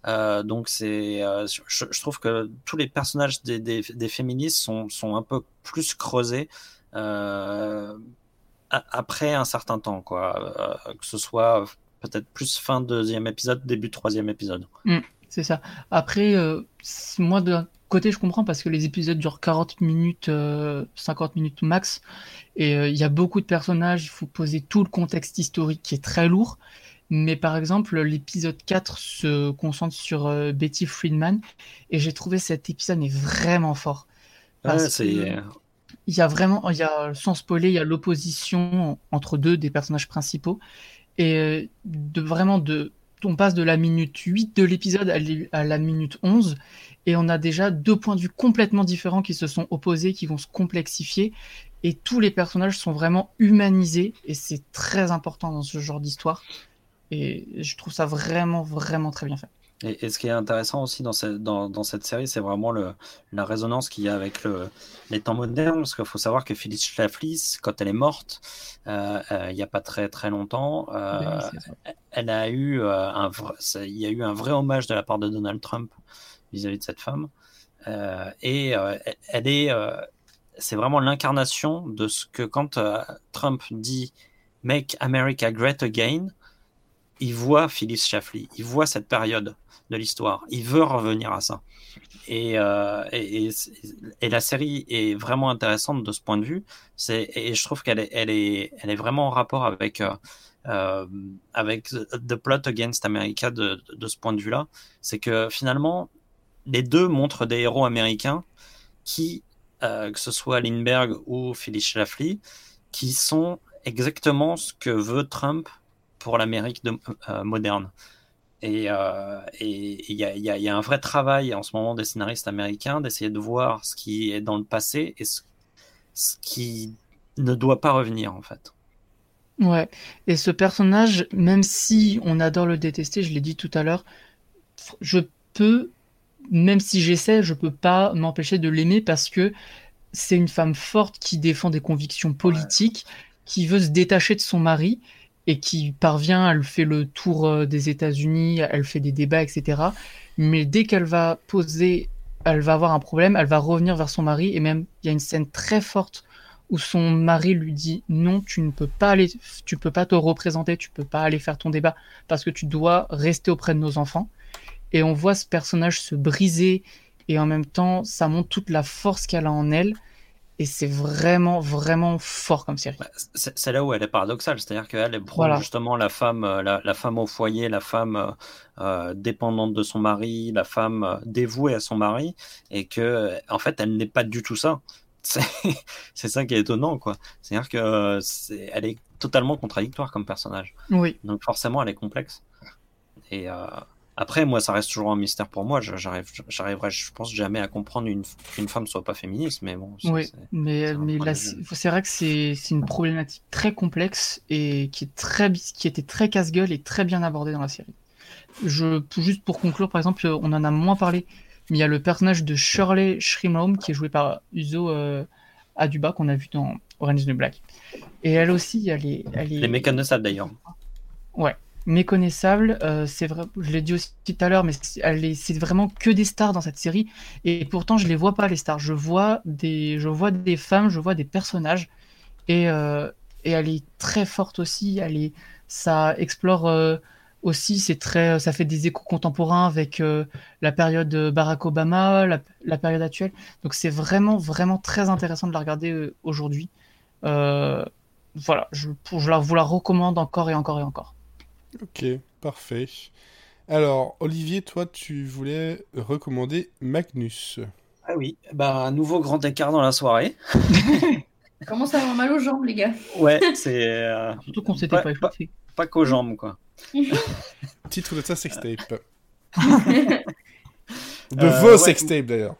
F: Euh, donc c'est, euh, je, trouve que tous les personnages des, des, féministes sont, sont un peu plus creusés. Euh, après un certain temps, quoi. Que ce soit peut-être plus fin deuxième épisode, début troisième épisode.
C: C'est ça. Après, moi d'un côté, je comprends parce que les épisodes durent 40 minutes, euh, 50 minutes max, et il y a beaucoup de personnages, il faut poser tout le contexte historique qui est très lourd. Mais par exemple, l'épisode 4 se concentre sur euh, Betty Friedman, et j'ai trouvé cet épisode est vraiment fort. Parce que- il y a vraiment, il y a, sans spoiler, il y a l'opposition entre deux des personnages principaux. Et euh, de vraiment de, on passe de la minute 8 de l'épisode à, l'é- à la minute 11 et on a déjà deux points de vue complètement différents qui se sont opposés, qui vont se complexifier et tous les personnages sont vraiment humanisés et c'est très important dans ce genre d'histoire. Et je trouve ça vraiment, vraiment très bien fait.
F: Et, et ce qui est intéressant aussi dans, ce- dans, dans cette série, c'est vraiment le, la résonance qu'il y a avec le, les temps modernes. Parce qu'il faut savoir que Phyllis Schlafly, quand elle est morte, euh, euh, il n'y a pas très très longtemps, euh,
C: Oui,
F: elle a eu un vrai, ça- il y a eu un vrai hommage de la part de Donald Trump vis-à-vis de cette femme. Et elle est, c'est vraiment l'incarnation de ce que quand Trump dit Make America Great Again, il voit Phyllis Schlafly, il voit cette période de l'histoire, il veut revenir à ça. Et, euh, la série est vraiment intéressante de ce point de vue. Et je trouve qu'elle est, vraiment en rapport avec, euh, euh, avec The Plot Against America de, ce point de vue-là. C'est que finalement, les deux montrent des héros américains qui, que ce soit Lindbergh ou Phyllis Schlafly, qui sont exactement ce que veut Trump pour l'Amérique euh, moderne. Et euh, il y, a, y y un vrai travail en ce moment des scénaristes américains d'essayer de voir ce qui est dans le passé et ce, ce qui ne doit pas revenir en fait.
C: Ouais, et ce personnage, même si on adore le détester, je l'ai dit tout à l'heure, je peux, même si j'essaie, je peux pas m'empêcher de l'aimer parce que c'est une femme forte qui défend des convictions politiques, qui veut se détacher de son mari et qui parvient, elle fait le tour euh, des États-Unis, elle fait des débats, etc. Mais dès qu'elle va poser, elle va avoir un problème, elle va revenir vers son mari et même il y a une scène très forte où son mari lui dit non, tu ne peux pas aller, tu peux pas te représenter, tu peux pas aller faire ton débat parce que tu dois rester auprès de nos enfants. Et on voit ce personnage se briser et en même temps, ça montre toute la force qu'elle a en elle. Et c'est vraiment, vraiment fort comme série.
F: C'est là où elle est paradoxale, c'est-à-dire qu'elle elle prend
C: Voilà.
F: justement la femme, euh, la, la femme au foyer, la femme euh, euh, dépendante de son mari, la femme dévouée à son mari, et que en fait elle n'est pas du tout ça. C'est ça qui est étonnant, quoi. C'est-à-dire que elle est totalement contradictoire comme personnage.
C: Oui,
F: Donc forcément, elle est complexe. Et euh, après, moi, ça reste toujours un mystère pour moi. J'arrive, j'arriverai, je pense jamais à comprendre une, qu'une femme soit pas féministe, mais bon.
C: oui. Mais,
F: c'est
C: mais là, vrai que c'est une problématique très complexe et qui est très, qui était très casse-gueule et très bien abordée dans la série. Je, juste pour conclure, par exemple, on en a moins parlé, mais il y a le personnage de Shirley Shrimholm qui est joué par Uzo euh, Aduba qu'on a vu dans Orange is the Black. Et elle aussi, elle est, elle est
F: Les mécanismes d'ailleurs.
C: Méconnaissable. euh, c'est vrai, je l'ai dit aussi tout à l'heure, mais c'est vraiment que des stars dans cette série. Et pourtant, je les vois pas les stars. Je vois des, je vois des femmes, je vois des personnages. Et, euh, et elle est très forte aussi. Elle est, ça explore euh, aussi. C'est très, ça fait des échos contemporains avec la période de Barack Obama, la, période actuelle. Donc c'est vraiment, vraiment très intéressant de la regarder aujourd'hui. Voilà, je, vous la recommande encore et encore et encore.
B: Ok, parfait. Alors, Olivier, toi, tu voulais recommander Magnus.
F: Ah oui, bah un nouveau grand écart dans la soirée.
D: Commence à avoir mal aux jambes, les gars?
F: Ouais, c'est euh,
C: Surtout qu'on s'était pas
F: pas- pas qu'aux jambes quoi.
B: Titre de ta sextape.
F: Euh,
B: De vos
F: ouais.
B: sextapes, d'ailleurs.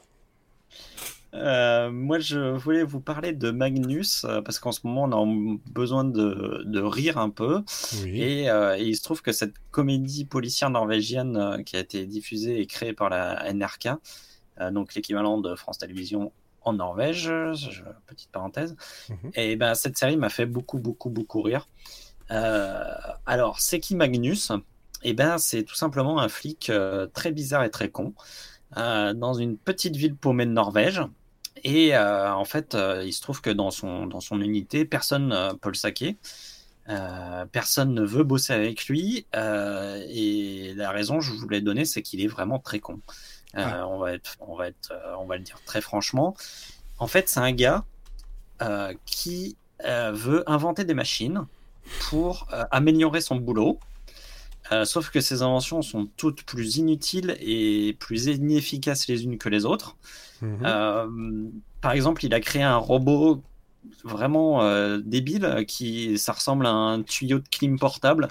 F: Euh, moi, je voulais vous parler de Magnus euh, parce qu'en ce moment, on a besoin de, de rire un peu.
B: Oui.
F: Et, euh, et il se trouve que cette comédie policière norvégienne qui a été diffusée et créée par la NRK, euh, donc l'équivalent de France Télévisions en Norvège, je- petite parenthèse,
B: Mhm.
F: et ben cette série m'a fait beaucoup, beaucoup, beaucoup rire. Alors, c'est qui Magnus? Et ben, c'est tout simplement un flic très bizarre et très con euh, dans une petite ville paumée de Norvège. Et euh, en fait, euh, il se trouve que dans son, dans son unité, personne ne peut le saquer. Euh, personne ne veut bosser avec lui. euh, et la raison, je vous l'ai donnée, c'est qu'il est vraiment très con. Euh, on, va être, on, va être, euh, on va le dire très franchement. En fait, c'est un gars euh, qui euh, veut inventer des machines pour euh, améliorer son boulot. Euh, sauf que ces inventions sont toutes plus inutiles et plus inefficaces les unes que les autres.
B: Mhm.
F: Euh, par exemple, il a créé un robot vraiment euh, débile qui ça ressemble à un tuyau de clim portable.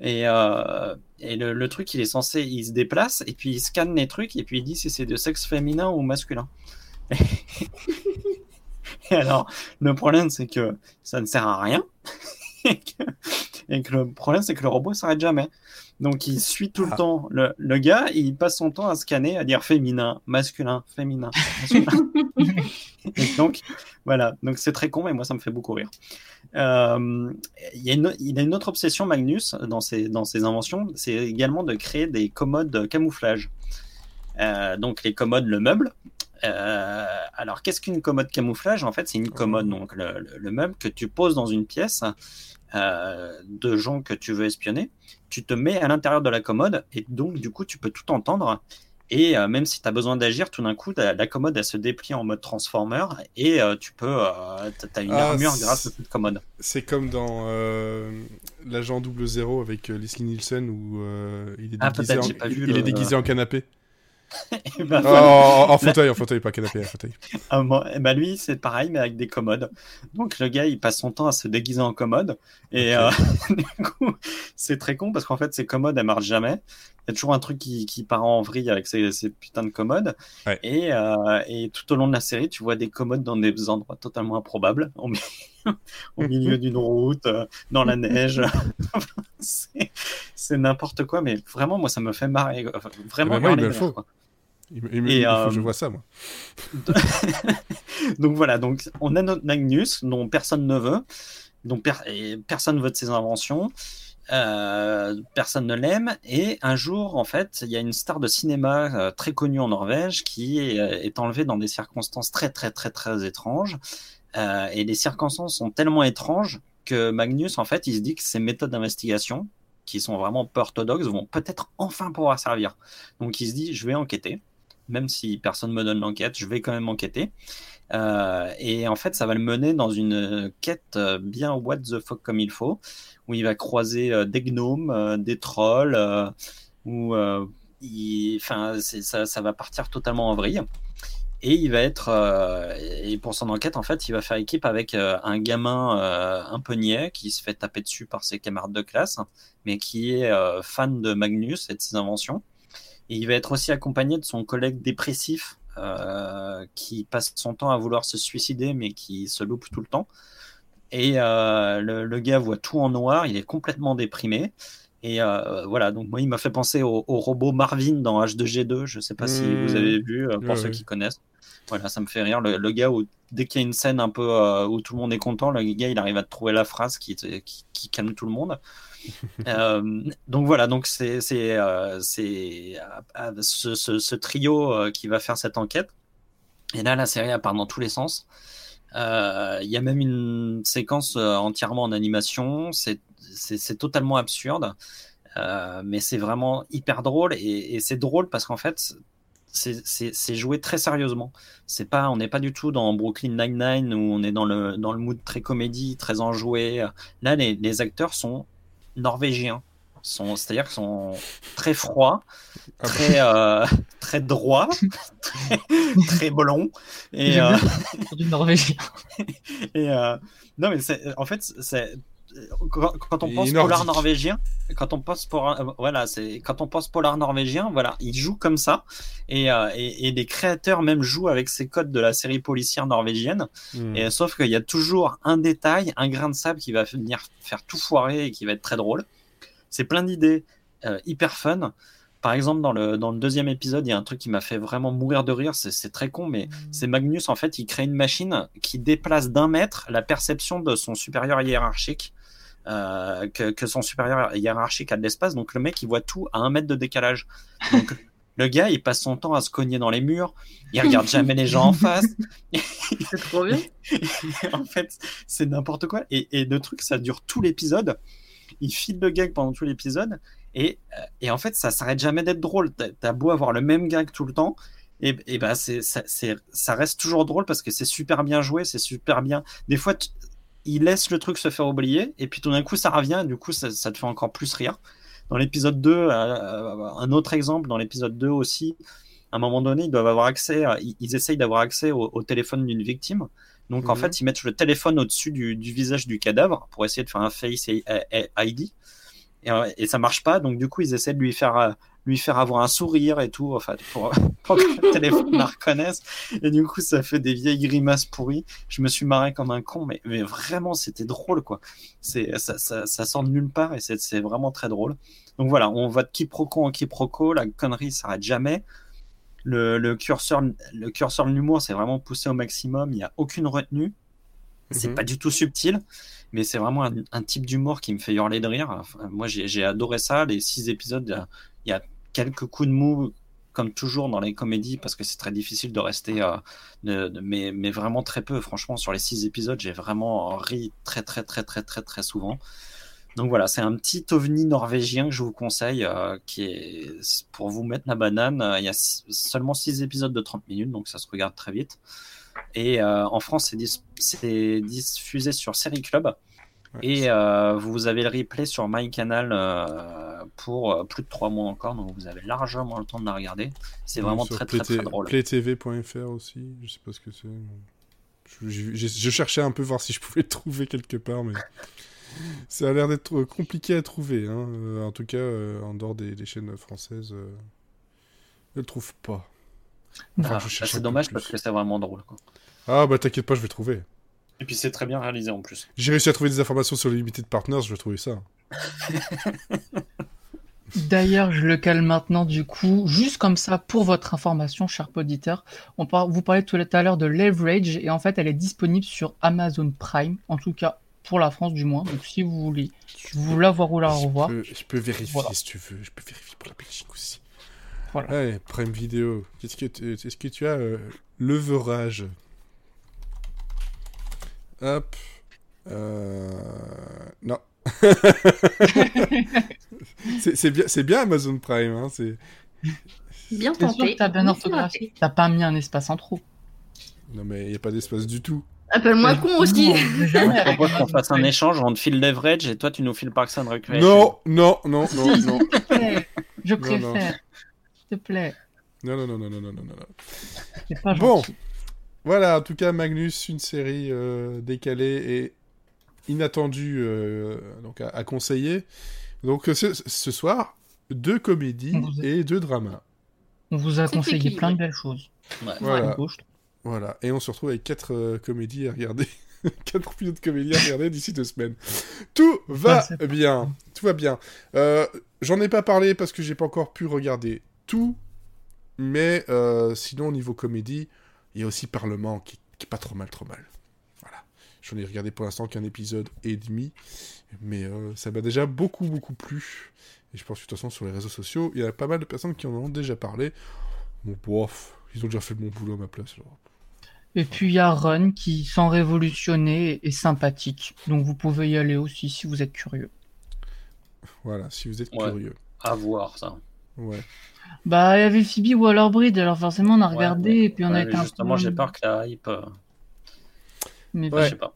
F: Et, et le, le truc, il est censé, il se déplace et puis il scanne les trucs et puis il dit si c'est de sexe féminin ou masculin. et alors, le problème, c'est que ça ne sert à rien. et, que, et que le problème, c'est que le robot s'arrête jamais. Donc, il suit tout le
B: Ah.
F: temps le, le gars, il passe son temps à scanner, à dire féminin, masculin, féminin, masculin. et donc, voilà. Donc, c'est très con, mais moi, ça me fait beaucoup rire. Euh, il, y a une, il a une autre obsession, Magnus, dans ses, dans ses inventions, c'est également de créer des commodes camouflage. Euh, donc, les commodes, le meuble. Euh, alors, qu'est-ce qu'une commode camouflage? En fait, c'est une commode, donc le, le- le meuble que tu poses dans une pièce euh, de gens que tu veux espionner. Tu te mets à l'intérieur de la commode et donc, du coup, tu peux tout entendre. Et euh, même si tu as besoin d'agir, tout d'un coup, la, commode, elle se déplie en mode transformer et euh, tu peux. Tu as une
B: Ah,
F: armure grâce à cette commode.
B: C'est comme dans l'agent double zéro avec Leslie Nielsen où il est
F: Ah,
B: en, il, il est déguisé en canapé.
F: Ben,
B: Oh, en, en fauteuil, en fauteuil, pas canapé, en fauteuil.
F: Ah, eh ben lui, c'est pareil, mais avec des commodes. Donc le gars, il passe son temps à se déguiser en commode. Et euh, du coup, c'est très con parce qu'en fait, ces commodes, elles marchent jamais. Il y a toujours un truc qui, qui part en vrille avec ces, ces putains de commodes.
B: Ouais.
F: Et, euh, et tout au long de la série, tu vois des commodes dans des endroits totalement improbables, au, mi- au milieu d'une route, euh, dans la neige. c'est n'importe quoi, mais vraiment, moi, ça me fait marrer. Enfin, vraiment,
B: moi, il
F: hurler
B: me
F: de
B: le
F: rire,
B: faut.
F: quoi.
B: Il, il
F: Et,
B: il faut
F: euh,
B: que je vois ça, moi.
F: donc voilà, donc on a notre Magnus dont personne ne veut, dont per- personne veut de ses inventions, euh, personne ne l'aime, et un jour en fait, il y a une star de cinéma euh, très connue en Norvège qui est, euh, est enlevée dans des circonstances très très très très étranges, et les circonstances sont tellement étranges que Magnus en fait, il se dit que ses méthodes d'investigation qui sont vraiment peu orthodoxes vont peut-être enfin pouvoir servir. Donc il se dit, je vais enquêter même si personne me donne l'enquête, je vais quand même enquêter. Euh, et en fait, ça va le mener dans une quête euh, bien what the fuck comme il faut, où il va croiser euh, des gnomes, des trolls, où il, ça, va partir totalement en vrille. Et il va être, et pour son enquête, en fait, il va faire équipe avec un gamin un peu niais qui se fait taper dessus par ses camarades de classe, mais qui est fan de Magnus et de ses inventions. Et il va être aussi accompagné de son collègue dépressif euh, qui passe son temps à vouloir se suicider mais qui se loupe tout le temps. Et euh, le, le gars voit tout en noir, il est complètement déprimé. Et euh, voilà, donc moi il m'a fait penser au, au robot Marvin dans H2G2, je sais pas si
B: Mmh.
F: vous avez vu, pour ceux qui connaissent. Voilà, ça me fait rire. Le, le gars, où, dès qu'il y a une scène un peu où tout le monde est content, le gars il arrive à trouver la phrase qui, qui, qui calme tout le monde. Euh, donc voilà, donc c'est euh, euh, ce, ce, trio qui va faire cette enquête. Et là, la série part dans tous les sens. Il y a même une séquence entièrement en animation. C'est totalement absurde, mais c'est vraiment hyper drôle et, c'est drôle parce qu'en fait c'est- joué très sérieusement. C'est pas, on n'est pas du tout dans Brooklyn Nine-Nine où on est dans le, dans le mood très comédie, très enjoué. Là, les, les acteurs sont norvégiens. Sont, c'est-à-dire qu'ils sont très froids,
B: Ah bah.
F: très, euh, très droits, très, très blonds. Et, euh,
C: du norvégien.
F: et non, mais c'est, en fait, c'est, quand, on pense polar norvégien, quand on pense pour euh, voilà, c'est quand on pense polar norvégien, voilà, il joue comme ça et, euh, et, et les créateurs même jouent avec ces codes de la série policière norvégienne.
B: Hmm.
F: Et sauf qu'il y a toujours un détail, un grain de sable qui va venir faire tout foirer et qui va être très drôle. C'est plein d'idées euh, hyper fun. Par exemple, dans le, dans le deuxième épisode, il y a un truc qui m'a fait vraiment mourir de rire. C'est c'est très con, mais c'est Magnus, en fait, il crée une machine qui déplace d'un mètre la perception de son supérieur hiérarchique. Euh, que, que son supérieur hiérarchique a de l'espace. Donc le mec, il voit tout à un mètre de décalage. Donc le gars, il passe son temps à se cogner dans les murs. Il regarde jamais les gens en face.
D: C'est trop bien.
F: en fait, c'est n'importe quoi. Et, et le truc, ça dure tout l'épisode. Il file le gag pendant tout l'épisode. Et, euh, et en fait, ça s'arrête jamais d'être drôle. T'as beau avoir le même gag tout le temps. Et, et ben, c'est, ça, ça reste toujours drôle parce que c'est super bien joué, c'est super bien. Des fois, il laisse le truc se faire oublier. Et puis tout d'un coup, ça revient. Et du coup, ça, ça te fait encore plus rire. Dans l'épisode 2, euh, un autre exemple, dans l'épisode 2 aussi, à un moment donné, ils doivent avoir accès, ils, ils essayent d'avoir accès au, au téléphone d'une victime. Donc en
B: Mhm.
F: fait, ils mettent le téléphone au-dessus du, du visage du cadavre pour essayer de faire un face ID. Et, euh, et ça marche pas. Donc du coup, ils essaient de lui faire euh, lui faire avoir un sourire et tout, en fait, pour, pour que le téléphone la reconnaisse. Et du coup, ça fait des vieilles grimaces pourries. Je me suis marré comme un con, mais, mais vraiment, c'était drôle, quoi. C'est ça, ça, ça sort de nulle part et c'est vraiment très drôle. Donc voilà, on va de quiproquo en quiproquo, la connerie s'arrête jamais. Le, le curseur, le curseur de l'humour, c'est vraiment poussé au maximum. Il n'y a aucune retenue. C'est
B: Mhm.
F: pas du tout subtil, mais c'est vraiment un, un type d'humour qui me fait hurler de rire. Enfin, moi, j'ai j'ai adoré ça. Les six épisodes, il y a- quelques coups de mou, comme toujours dans les comédies, parce que c'est très difficile de rester, euh, mais, vraiment très peu. Franchement, sur les six épisodes, j'ai vraiment ri très, très, très, très, très, très souvent. Donc voilà, c'est un petit ovni norvégien que je vous conseille, euh, qui est pour vous mettre la banane. Il y a six- seulement 6 épisodes de 30 minutes, donc ça se regarde très vite. Et euh, en France, c'est diffusé sur Série Club.
B: Ouais.
F: Et euh, vous avez le replay sur MyCanal euh, pour euh, plus de 3 mois encore, donc vous avez largement le temps de la regarder. C'est vraiment très, très, très drôle.
B: Playtv.fr aussi, je sais pas ce que c'est. Je, je- je- je cherchais un peu voir si je pouvais le trouver quelque part, mais ça a l'air d'être compliqué à trouver. hein. Euh, en tout cas, euh, en dehors des, des chaînes françaises, euh, je le trouve pas. Enfin,
F: Ah, bah, c'est dommage parce que c'est vraiment drôle. quoi.
B: Ah bah t'inquiète pas, je vais trouver.
F: Et puis c'est très bien réalisé en plus.
B: J'ai réussi à trouver des informations sur les Limited Partners, je vais trouver ça.
C: D'ailleurs, je le cale maintenant du coup, juste comme ça pour votre information, cher auditeur. On par- vous parlait tout à l'heure de Leverage et en fait, elle est disponible sur Amazon Prime, en tout cas pour la France du moins. Donc si vous voulez, si vous la voir ou la revoir,
B: Je peux, je peux vérifier
C: Voilà.
B: si tu veux, je peux vérifier pour la Belgique aussi.
C: Voilà.
B: Ouais, Prime Vidéo. Qu'est-ce que tu, est-ce que tu as euh, leverage? Hop. Euh... Non. c'est bien, c'est bien Amazon Prime. Hein, c'est...
D: Bien tenté.
C: t'as bien orthographié. T'as pas mis un espace en trop.
B: Non mais il n'y a pas d'espace du tout.
D: Appelle-moi con aussi.
F: Je propose qu'on fasse un échange, on te file Leverage et toi tu nous files Parks and Recreation.
B: Non, non, non, non, non.
C: Je préfère. S'il te plaît.
B: Non, non, non, non, non, non, non, non.
C: C'est pas
B: Bon. Voilà, en tout cas, Magnus, une série euh, décalée et inattendue euh, donc à, à conseiller. Donc euh, ce, ce soir, deux comédies et deux dramas.
C: On vous a conseillé plein de belles choses.
F: Ouais.
B: Voilà. Voilà, et on se retrouve avec quatre euh, comédies à regarder. quatre pilotes de comédies à regarder d'ici deux semaines. Tout va
C: Ah, c'est-
B: bien, tout va bien. Euh, J'en ai pas parlé parce que j'ai pas encore pu regarder tout, mais euh, sinon au niveau comédie, il y a aussi Parlement qui, qui est pas trop mal, trop mal. Voilà, j'en ai regardé pour l'instant qu'un épisode et demi, mais euh, ça m'a déjà beaucoup, beaucoup plu. Et je pense que de toute façon sur les réseaux sociaux, il y a pas mal de personnes qui en ont déjà parlé. Bon, bof, ils ont déjà fait le bon boulot à ma place. alors.
C: Et puis il y a Run qui, sans révolutionner, est sympathique. Donc vous pouvez y aller aussi si vous êtes curieux.
B: Voilà, si vous êtes
F: Ouais.
B: curieux.
F: À voir ça.
B: Ouais.
C: Bah, il y avait Phoebe Waller-Bridge, alors forcément on a
F: Ouais,
C: regardé et puis on
F: ouais,
C: a été un
F: Justement,
C: peu-
F: j'ai peur que la hype. euh,
C: Mais
B: Ouais.
F: Je sais pas.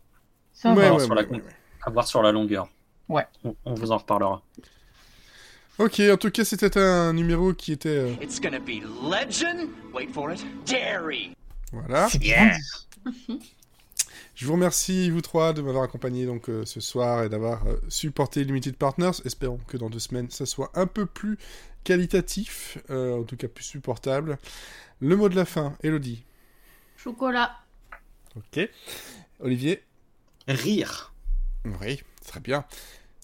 C: ça va.
B: ouais,
F: sur
B: ouais,
F: la
B: ouais,
F: con-
B: ouais.
F: À voir sur la longueur.
C: Ouais.
F: On, on vous en reparlera.
B: Ok, en tout cas, c'était un numéro qui était. euh,
G: It's gonna be legend. Wait for it. Dairy.
B: voilà.
F: Yeah.
B: Je vous remercie, vous trois, de m'avoir accompagné donc euh, ce soir et d'avoir euh, supporté Limited Partners. Espérons que dans deux semaines, ça soit un peu plus qualitatif, euh, en tout cas plus supportable. Le mot de la fin, Elodie.
D: Chocolat.
B: Ok. Olivier.
F: Rire.
B: Oui, très bien.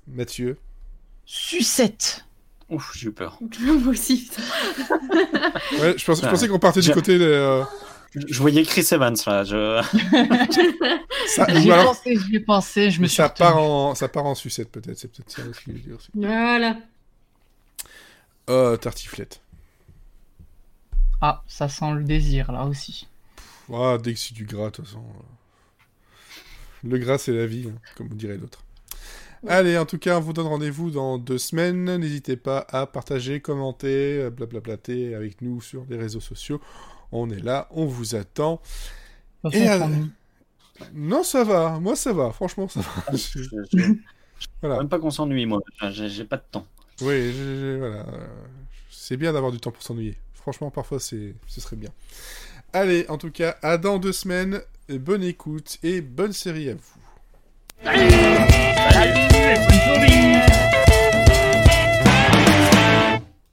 B: Mathieu.
C: Sucette.
F: Ouf, j'ai eu peur.
D: Moi aussi.
B: Ouais, je, pense- je pensais qu'on partait du côté de.
F: Je voyais Chris Evans là. Je...
B: ça,
C: J'y
B: ou
C: ai
B: alors,
C: pensé, j'y ai pensé, je me suis
B: ça, part en, ça part en sucette, peut-être. C'est peut-être ça aussi que je veux dire aussi.
D: Voilà.
B: Euh, tartiflette.
C: Ah, ça sent le désir là aussi.
B: Ah, dès que c'est du gras, de toute façon. euh, Le gras, c'est la vie, hein, comme vous dirait l'autre. Allez, en tout cas, on vous donne rendez-vous dans deux semaines. N'hésitez pas à partager, commenter, euh, blablablater avec nous sur les réseaux sociaux. On est là, on vous attend. Et à-. Non, ça va. Moi, ça va. Franchement, ça va.
F: je, je-
B: Voilà.
F: Même pas qu'on s'ennuie, moi. J'ai pas de temps.
B: Oui, voilà. C'est bien d'avoir du temps pour s'ennuyer. Franchement, parfois, c'est, ce serait bien. Allez, en tout cas, à dans deux semaines. Bonne écoute et bonne série à vous.